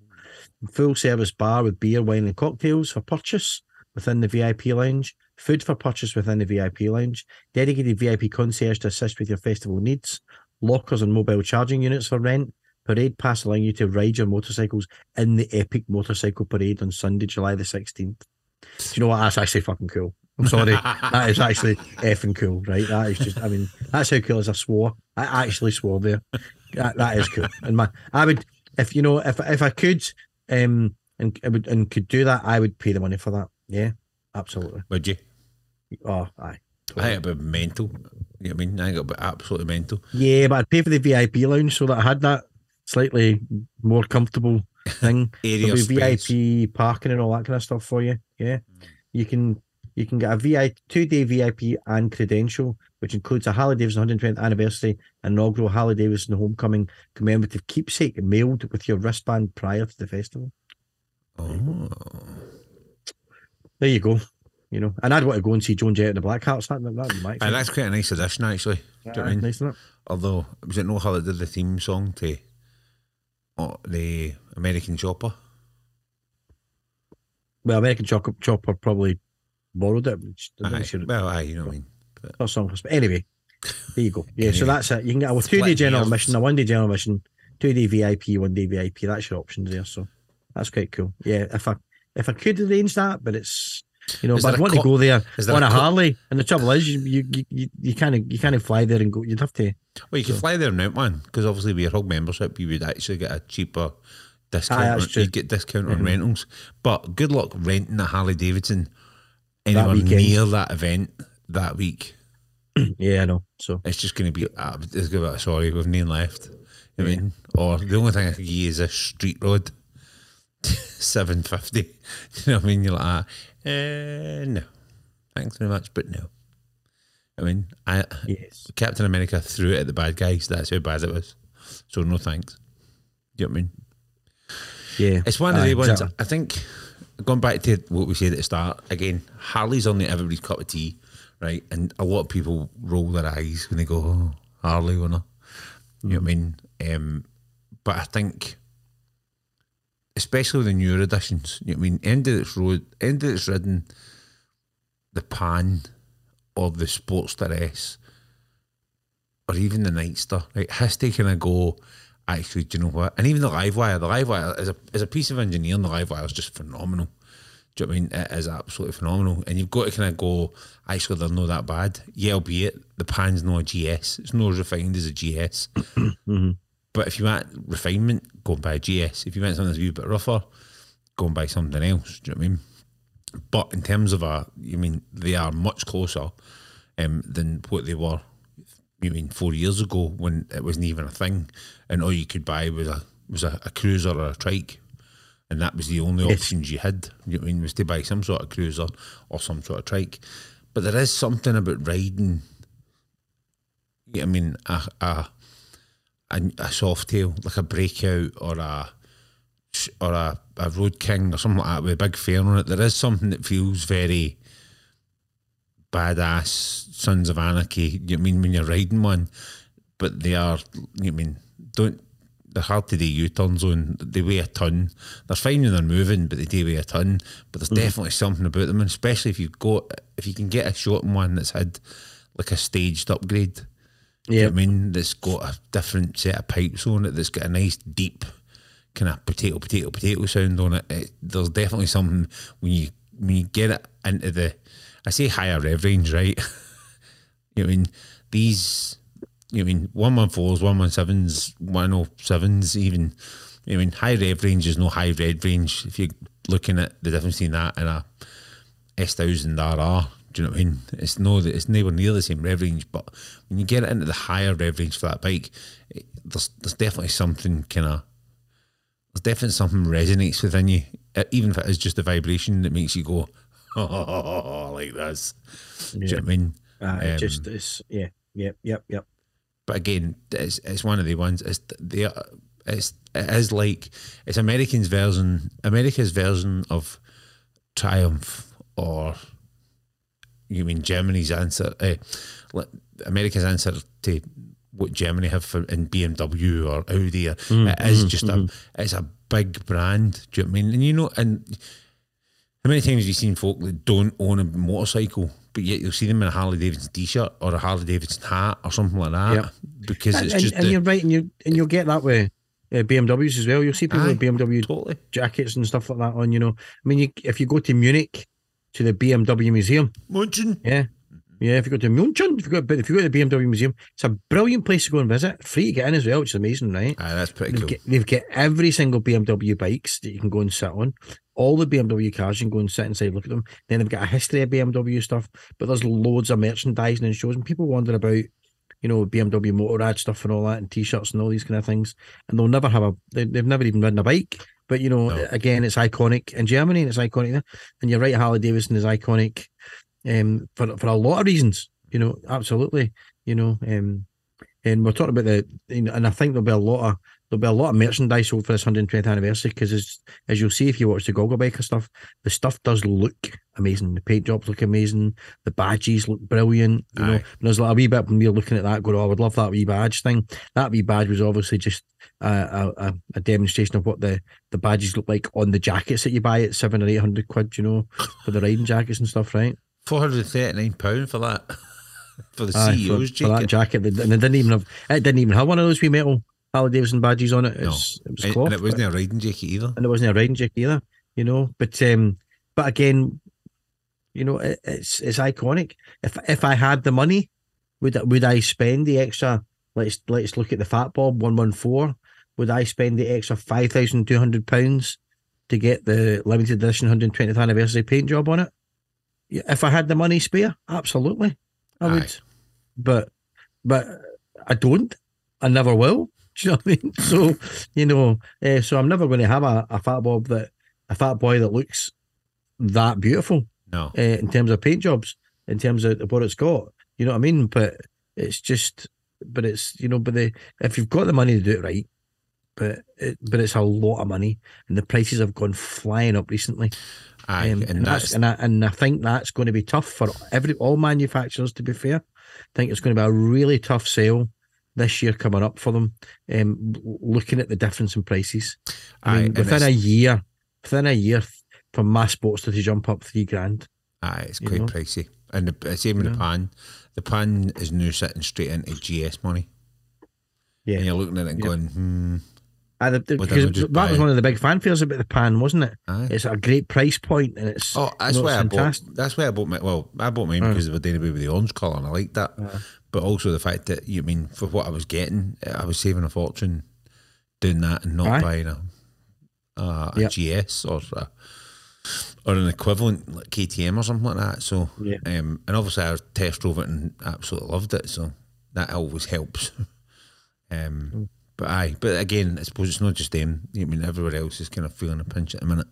full service bar with beer, wine, and cocktails for purchase within the VIP lounge, food for purchase within the VIP lounge, dedicated VIP concierge to assist with your festival needs, lockers and mobile charging units for rent, parade pass allowing you to ride your motorcycles in the epic motorcycle parade on Sunday, July the 16th. Do you know what? That's actually fucking cool. I'm sorry. that is actually effing cool, right? That is just, I mean, that's how cool as I swore. I actually swore there. That, that is cool. And my, I would, if you know, if if I could, um, and I would and could do that, I would pay the money for that. Yeah, absolutely. Would you? Oh, aye. I think it'd be mental. You know what I mean? I think it'd be absolutely mental. Yeah, but I'd pay for the VIP lounge so that I had that slightly more comfortable thing. Area There'll be space. VIP parking and all that kind of stuff for you. Yeah, hmm. you can you can get a VIP two day VIP and credential, which includes a Harley Davidson 120th anniversary inaugural Harley Davidson homecoming commemorative keepsake mailed with your wristband prior to the festival. Oh. There you go. You know, and I'd want to go and see Joan Jett and the Blackhearts. That that'd be And that's quite a nice addition, actually. Do you know what I mean? nice? Although, was it no how that did the theme song to oh, the American Chopper? Well, American Chopper, Chopper probably borrowed it. Aye. sure Well, aye, you know what I mean. But Or. But anyway, there you go. Yeah, so that's it. You can get a two day general hairs. admission, a one day general mission, two day VIP, one day VIP. That's your options there. So that's quite cool. Yeah, if I if I could arrange that, but it's you know, Is but there I a want to go there on a a, co- Harley, and the trouble is, you you you, you can't you can't fly there and go. You'd have to. well, you can fly there now, man, because obviously with your HOG membership, you would actually get a cheaper discount. Aye, that's on- true. You'd get discount on rentals. But good luck renting a Harley Davidson anywhere weekend. near that event that week. Yeah, I know. So It's just going to be, ah, it's going to be, sorry, we've none left. I mean, or the only thing I could give you is a Street Rod, 750. You know what I mean? You're like, ah, eh, no. Thanks very much, but no. I mean, I yes, Captain America threw it at the bad guys. That's how bad it was. So no thanks. Do You know what I mean? yeah. It's one of the ones. exactly. I think going back to what we said at the start again. Harley's only everybody's cup of tea, right? And a lot of people roll their eyes when they go, "Oh, Harley winner." You know what I mean? Um, but I think, especially the newer editions, you know I mean? End of its road, end of its ridden, the pan or the Sportster S or even the Nightster, right, has taken a go, actually, do you know what? And even the Livewire, the Livewire is a, is a piece of engineering, the Livewire is just phenomenal. Do you know what I mean? It is absolutely phenomenal. And you've got to kind of go, actually, they're not that bad. Yeah, albeit the pan's not a GS. It's not as refined as a GS. Mm-hmm. But if you want refinement, go and buy a GS. If you want something that's a wee bit rougher, go and buy something else. Do you know what I mean? But in terms of a, you mean they are much closer um, than what they were. You mean four years ago when it wasn't even a thing, and all you could buy was a was a, a cruiser or a trike, and that was the only options you had. You know what I mean was to buy some sort of cruiser or some sort of trike. But there is something about riding. Yeah, I mean a a a, a soft tail like a breakout or a or a, a road king or something like that with a big fairing on it. There is something that feels very badass Sons of Anarchy. You know I mean when you're riding one, but they are. You know I mean don't. They're hard to do U-turns on. They weigh a ton. They're fine when they're moving, but they do weigh a ton. But there's mm. definitely something about them, and especially if you've got if you can get a short one that's had like a staged upgrade. You know Yeah, I mean, that's got a different set of pipes on it. That's got a nice deep kind of potato, potato, potato sound on it. it. There's definitely something when you when you get it into the, I say higher rev range, right? you know, what I mean these, you know, I mean one one fours, one one sevens, one oh sevens, even. You know, I mean high rev range is no high rev range. If you're looking at the difference between that and a S thousand RR. Do you know what I mean? It's no, it's nowhere near the same rev range. But when you get it into the higher rev range for that bike, it, there's there's definitely something kind of there's definitely something resonates within you, even if it is just a vibration that makes you go, oh, like this. Do you know what I mean? uh, Um, just it's yeah, yep, yep, yep. But again, it's it's one of the ones. It's the it's it is like it's Americans version, America's version of Triumph or you mean Germany's answer, uh, America's answer to what Germany have for in BMW or Audi, or, Mm, it is just a it's a big brand. Do you know I mean? And you know, and how many times have you seen folk that don't own a motorcycle, but yet you'll see them in a Harley Davidson t-shirt or a Harley Davidson hat or something like that? Yep. Because And, it's and, just and the- you're right, and you and you'll get that way. uh, BMWs as well. You'll see people Aye, with BMW totally. jackets and stuff like that on. You know, I mean, you, if you go to Munich to the BMW museum, Munchen. yeah, yeah. If you go to Munchen, if you go, but if you go to the BMW museum, it's a brilliant place to go and visit. Free to get in as well, which is amazing, right? Aye, that's pretty They've, cool. got, they've got every single BMW bikes that you can go and sit on. All the BMW cars, you can go and sit inside, and look at them. Then they've got a history of BMW stuff, but there's loads of merchandising and shows, and people wonder about, you know, BMW Motorrad stuff and all that, and T-shirts and all these kind of things. And they'll never have a, they, they've never even ridden a bike. But you know, No. again, it's iconic in Germany, and it's iconic there. And you're right, Harley Davidson is iconic, um, for for a lot of reasons. You know, absolutely. You know, um, and we're talking about the, you know, and I think there'll be a lot of there'll be a lot of merchandise sold for this 120th anniversary because as as you'll see if you watch the Goggle Biker stuff, the stuff does look amazing. The paint jobs look amazing. The badges look brilliant. You know, and there's like a wee bit when we were looking at that, going, "Oh, I would love that wee badge thing." That wee badge was obviously just a, a, a- demonstration of what the the badges look like on the jackets that you buy at seven or eight hundred quid. You know, for the riding jackets and stuff, right? Four hundred thirty-nine pound for that. for the Aye, CEO's for, for that jacket. jacket, and it didn't even have it didn't even have one of those wee metal Harley Davidson badges on it. No. It was and, cloth, and it wasn't a riding jacket either. and it wasn't a riding jacket either, you know. But um, but again, you know, it, it's it's iconic. If if I had the money, would I- would I spend the extra? Let's let's look at the Fat Bob one one four. Would I spend the extra five thousand two hundred pounds to get the limited edition hundred twentieth anniversary paint job on it? Yeah, If I had the money spare, absolutely, I would. Aye. But but I don't. I never will. Do you know what I mean? So you know, uh, so I'm never going to have a, a fat bob that a fat boy that looks that beautiful No. uh, in terms of paint jobs, in terms of what it's got. You know what I mean? But it's just, but it's you know, but the if you've got the money to do it right, but it, but it's a lot of money, and the prices have gone flying up recently. Aye, Um, and that's and I, and I think that's going to be tough for every all manufacturers. To be fair, I think it's going to be a really tough sale this year coming up for them. Um, looking at the difference in prices, I mean, and within a year, within a year, for my Sportster jump up three grand. Aye, it's quite know? pricey. And the same with Yeah. the pan. The pan is now sitting straight into GS money. Yeah. And you're looking at it and Yeah. going, hmm. Uh, the, the, because that was one of the big fanfares about the pan, wasn't it? Aye. It's a great price point, and it's Oh, that's you know, why I bought. That's why I bought my. Well, I bought mine because they were doing away with the orange colour, and I liked that. But also the fact that you mean for what I was getting, I was saving a fortune doing that and not Aye. buying a a, a Yep. GS or a, or an equivalent like KTM or something like that. So, Yeah. um, and obviously I test drove it and absolutely loved it. So that always helps. um, Mm. But aye, but again, I suppose it's not just them. I mean, everyone else is kind of feeling a pinch at the minute.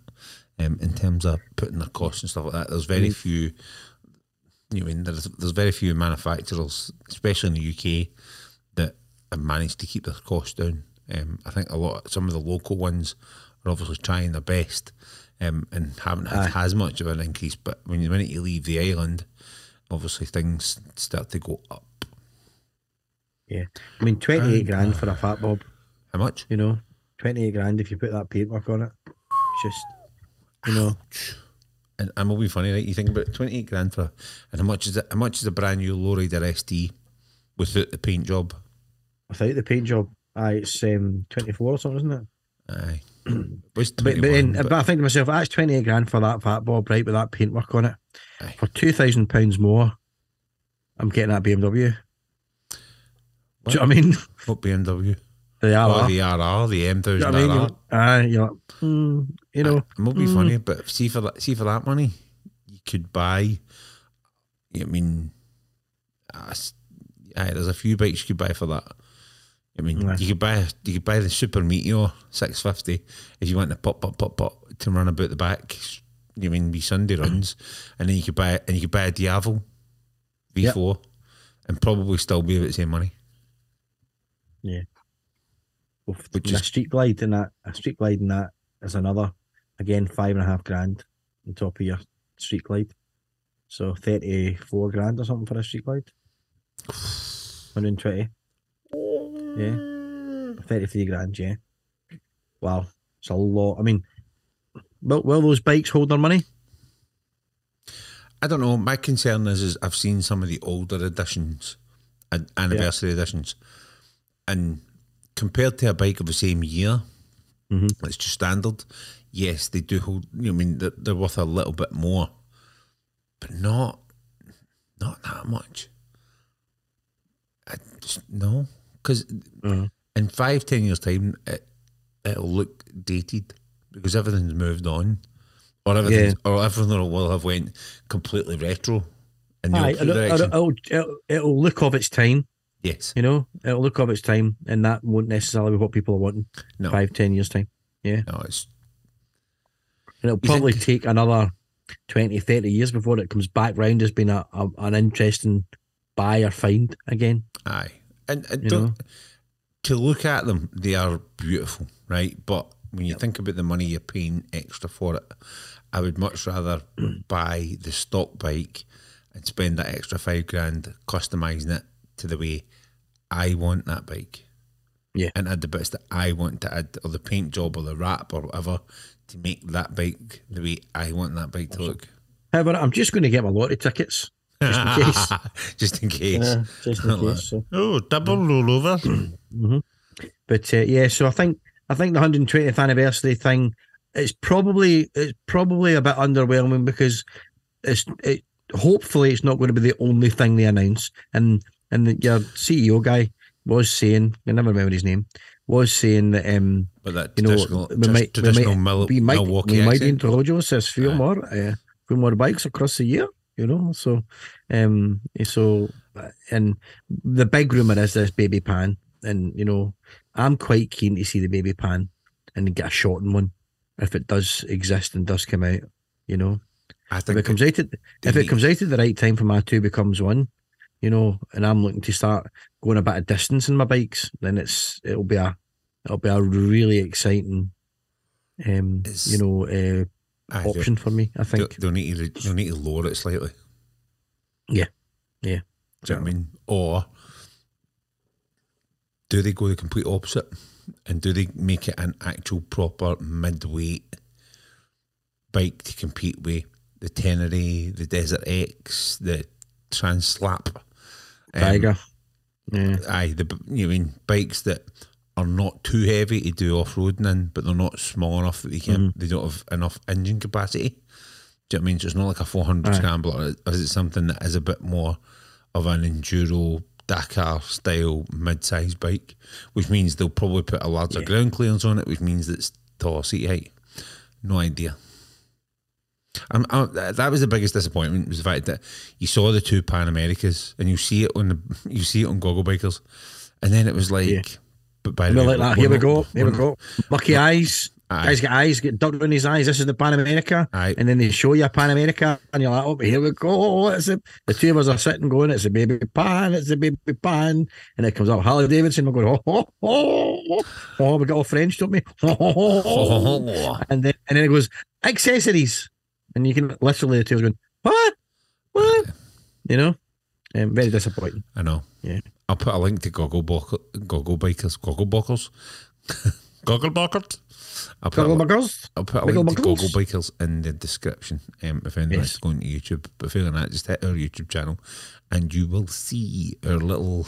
Um, in terms of putting their costs and stuff like that, there's very Mm. few. You know, I mean, there's there's very few manufacturers, especially in the UK, that have managed to keep their costs down. Um, I think a lot, some of the local ones are obviously trying their best, um, and haven't had Aye. as much of an increase. But when you, the minute you leave the island, obviously things start to go up. Yeah, I mean, twenty eight grand for a fat bob. How much? You know, twenty eight grand if you put that paintwork on it. It's just, you know, And and will be funny, right? You think about twenty eight grand for, and how much is it? How much is a brand new lowrider ST without the paint job? without the paint job, aye, it's um, twenty four or something, isn't it? Aye, But but, then, but- but I think to myself, that's twenty eight grand for that fat bob, right? With that paintwork on it, Aye. for two thousand pounds more, I'm getting that BMW. Do you know what I mean? what BMW? They are. Oh, the RR, the M Do you know thousand what I mean? RR. You're, like, hmm, you know, It might be mm. funny, but see for that, see for that money, you could buy. I mean, uh, aye, there's a few bikes you could buy for that. I mean, Aye. you could buy you could buy the Super Meteor six fifty if you want to pop pop pop pop to run about the back. You mean be Sunday runs, and then you could buy and you could buy a Diavel V four, and probably still be about the same money. Oof, Which and a street glide and that a street glide and that is another again five and a half grand on top of your street glide. So 34 grand or something for a street glide. 120. Yeah. 33 grand, yeah. Wow. It's a lot. I mean, will, will those bikes hold their money? I don't know. My concern is, is I've seen some of the older editions, an- anniversary editions, and compared to a bike of the same year, Mhm. it's just standard. Yes, they do hold. You know, I mean, they're, they're worth a little bit more, but not not that much. I just no, because Mhm. in five ten years time, it it'll look dated because everything's moved on. Or everything, or everything will have went completely retro in Aye, it'll, it'll, it'll, it'll look of its time, yes, you know? It'll look of its time, and that won't necessarily be what people are wanting no, five, ten years' time. Yeah. No, it's And it'll probably think- take another 20, 30 years before it comes back round as being a, a, an interesting buy or find again. aye, and, and don't, know? to look at them, they are beautiful, right? But when you think about the money you're paying extra for it, I would much rather buy the stock bike and spend that extra five grand customizing it to the way I want that bike. Yeah. And add the bits that I want to add, or the paint job, or the wrap, or whatever, to make that bike the way I want that bike to look. However, I'm just going to get my lottery tickets just in case. Just in case. Yeah, just in case. So. Oh, double rollover. But uh, yeah, so I think I think the 120th anniversary thing it's probably it's probably a bit underwhelming because it's it hopefully it's not going to be the only thing they announce and and the, your CEO guy was saying I never remember his name was saying that um But that you know traditional, we might, we traditional might, Mil- we might, Milwaukee we might introduce a few Aye. more uh, few more bikes across the year you know so um so and the big rumor is this baby pan and you know I'm quite keen to see the baby pan and get a shot in one if it does exist and does come out you know I think if it comes out at if it comes out at the right time for my two becomes one you know and I'm looking to start going a bit of distance in my bikes then it's it'll be a it'll be a really exciting um It's- you know uh, option for me I think they'll need to they'll need to lower it slightly. Yeah. Yeah. Do you know what I mean? Or do they go the complete opposite? And do they make it an actual proper midweight bike to compete with the Tenere, the Desert X, the Transalp? Um, yeah Aye, the you mean bikes that are not too heavy to do off roading in, but they're not small enough that they can Mm-hmm. they don't have enough engine capacity. Do you know what I mean? So it's not like a four hundred Aye. scrambler. Is it something that is a bit more of an enduro Dakar style mid sized bike, which means they'll probably put a larger Yeah. ground clearance on it, which means it's taller seat height. No idea. I'm, I'm, that was the biggest disappointment was the fact that you saw the two Pan Americas and you see it on the you see it on Goggle Bikers, and then it was like, Yeah. but by the way, like that. here we go here we go. Lucky eyes. Aye. guys get eyes get ducked on his eyes. This is the Pan America Aye. and then they show you a Pan America and you're like oh here we go. It's a, the two of us are sitting going it's a baby pan it's a baby pan. And it comes up Harley Davidson we're going oh oh oh, oh we got all French don't we? Oh, oh, oh, oh. Oh, and then and then it goes accessories, and you can literally the two going what, what, you know, um, very disappointing. I know. Yeah. I'll put a link to Goggle Bok- Goggle Bikers, Goggle Bockers, Goggle Bockers. I'll put, Goggle a, buggers. I'll put a link to? Goggle Bikers in the description um, if anyone Yes. wants to YouTube. But failing that, just hit our YouTube channel and you will see our little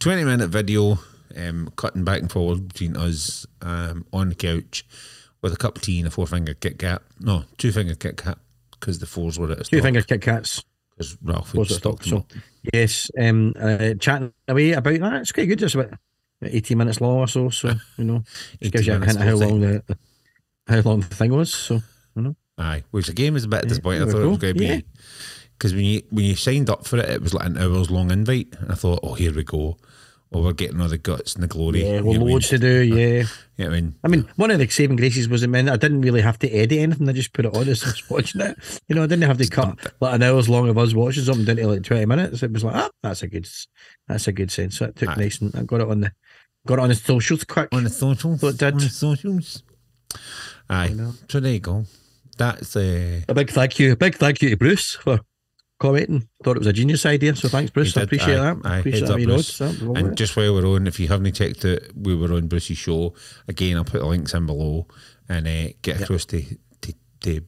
20 minute video um, cutting back and forward between us um, on the couch with a cup of tea and a four finger Kit Kat. No, two finger Kit Kat because the fours were at a Two finger Kit Kats. Because Ralph Was had at stop. stocked them So yes, um, uh, chatting away about that. It's quite good. Just about eighteen minutes long or so. So you know, it gives you a hint of how long thing. the how long the thing was. So you know, Aye, which again was a bit disappointing. I thought it was going to be because when you when you signed up for it, it was like an hours long invite, and I thought, oh, here we go. Well, we're getting all the guts and the glory. yeah, well, know what I loads mean? to do. Yeah. You know what I mean, I mean, one of the saving graces was I mean, I didn't really have to edit anything. I just put it on as I was watching it. You know, I didn't have to cut like an hour's long of us watching something down to like twenty minutes. It was like, ah, that's a good, that's a good sense. So it took Aye. nice and I got it on the, got it on the socials quick. on the socials, Thought it did. on the socials. Aye, know. so there you go. That's uh, A big thank you, a big thank you to Bruce for commenting. Thought it was a genius idea. So thanks, Bruce. I appreciate aye, that. aye, appreciate that. Bruce. notes, that. And just while we're on, if you haven't checked it, we were on Bruce's show again. I'll put the links in below and uh, get across to, to, to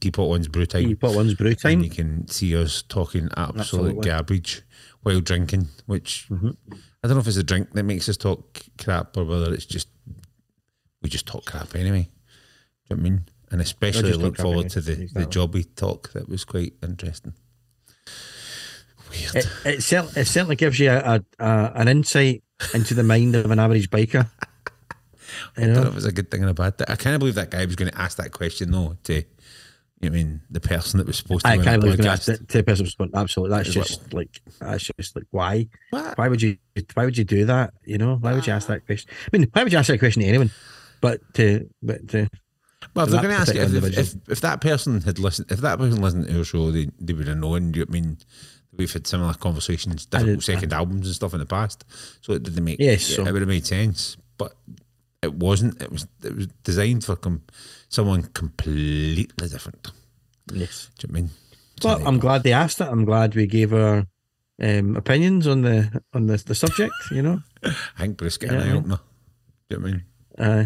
Depot One's Brew Time. put one's brew and time. you can see us talking absolute Absolutely. garbage while drinking, which Mm-hmm. I don't know if it's a drink that makes us talk crap or whether it's just we just talk crap anyway. Do you know what I mean? And especially look forward anyway, to the, the jobby talk that was quite interesting. Weird. It, it, cer- it certainly gives you a, a, a an insight into the mind of an average biker. You I don't know if it's a good thing or a bad thing. I can't believe that guy was going to ask that question though to you know I mean the person that was supposed to I can't the believe going to ask it to a person response. Absolutely, that's just like that's just like why? What? Why would you? Why would you do that? You know, why would you ask ah. that question? I mean, why would you ask that question to anyone? But to but to Well, they're going to ask you, if, if, if, that person had listened, if that person listened to our show, they, they would have known. Do You know I mean, we've had similar conversations, difficult did- second albums and stuff in the past, so it didn't make. Yes, it would have made sense, but it wasn't. It was it was designed for com- someone completely different. yes. Do you know I mean? Well, I'm glad they asked it. I'm glad we gave our um, opinions on the on the, the subject. You know, I think Bruce got Yeah, an eye opener. Do you know what I mean? uh,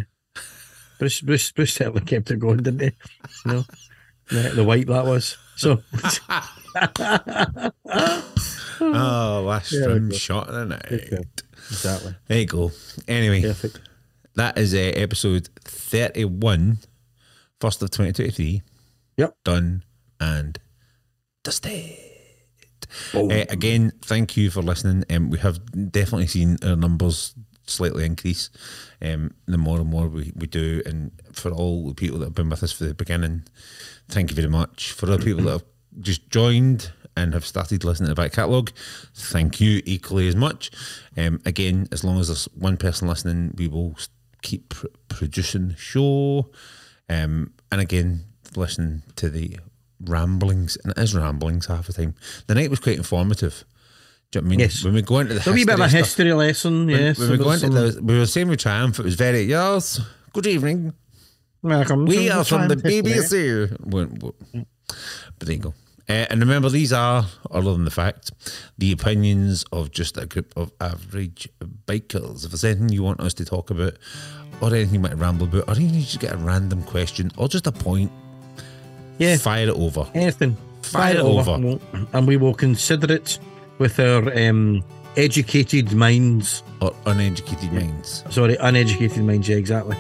Bruce Bruce Bruce certainly kept it going, didn't he? You know, the, the wipe that was. So Oh, last Yeah, round shot of the night. Exactly There you go. Anyway, perfect. that is uh, episode 31, first of 2023. Yep. Done and dusted. Uh, again, thank you for listening. Um, we have definitely seen our numbers slightly increase um, the more and more we, we do. And for all the people that have been with us for the beginning, thank you very much. For other people that have just joined and have started listening to the back catalogue, thank you equally as much. Um, again, as long as there's one person listening, we will keep pr- producing the show. Um, and again, listen to the ramblings, and it is ramblings half the time. The night was quite informative. Do you know what I mean? Yes. When we go into the A wee bit of a stuff- history lesson, when, yes. when we go into the, we were saying with Triumph, it was very, yes, good evening. Welcome We are from the BBC. But there you go. Uh, and remember, these are, other than the fact, the opinions of just a group of average bikers. If there's anything you want us to talk about, or anything you might ramble about, or even you just get a random question, or just a point, Yeah. fire it over. Anything. Fire it over. and we'll- And we will consider it with our um, educated minds. Or uneducated minds. Sorry, uneducated minds, yeah, exactly.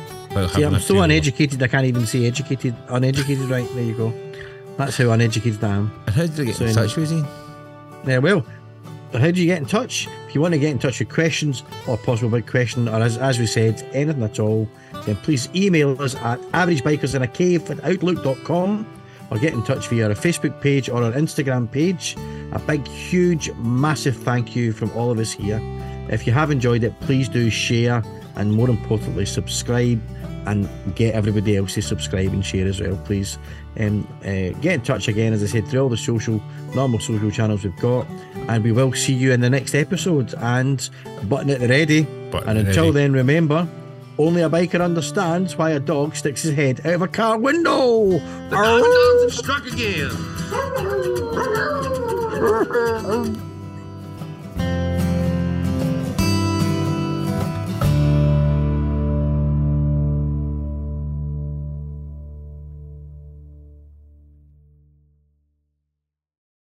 See, I'm so uneducated, I can't even say educated. Uneducated, right? There you go. That's how uneducated I am. And how did you get So, in touch with you? Yeah, well, how do you get in touch? If you want to get in touch with questions or possible big question, or as, as we said, anything at all, then please email us at averagebikersinacave at outlook.com or get in touch via our Facebook page or our Instagram page. A big, huge, massive thank you from all of us here. If you have enjoyed it, please do share and more importantly, subscribe and get everybody else to subscribe and share as well, please. Um, uh, get in touch again, as I said, through all the social, normal social channels we've got, and we will see you in the next episode. And button at the ready. Button and until ready. then, remember, only a biker understands why a dog sticks his head out of a car window. The dogs have oh. struck again.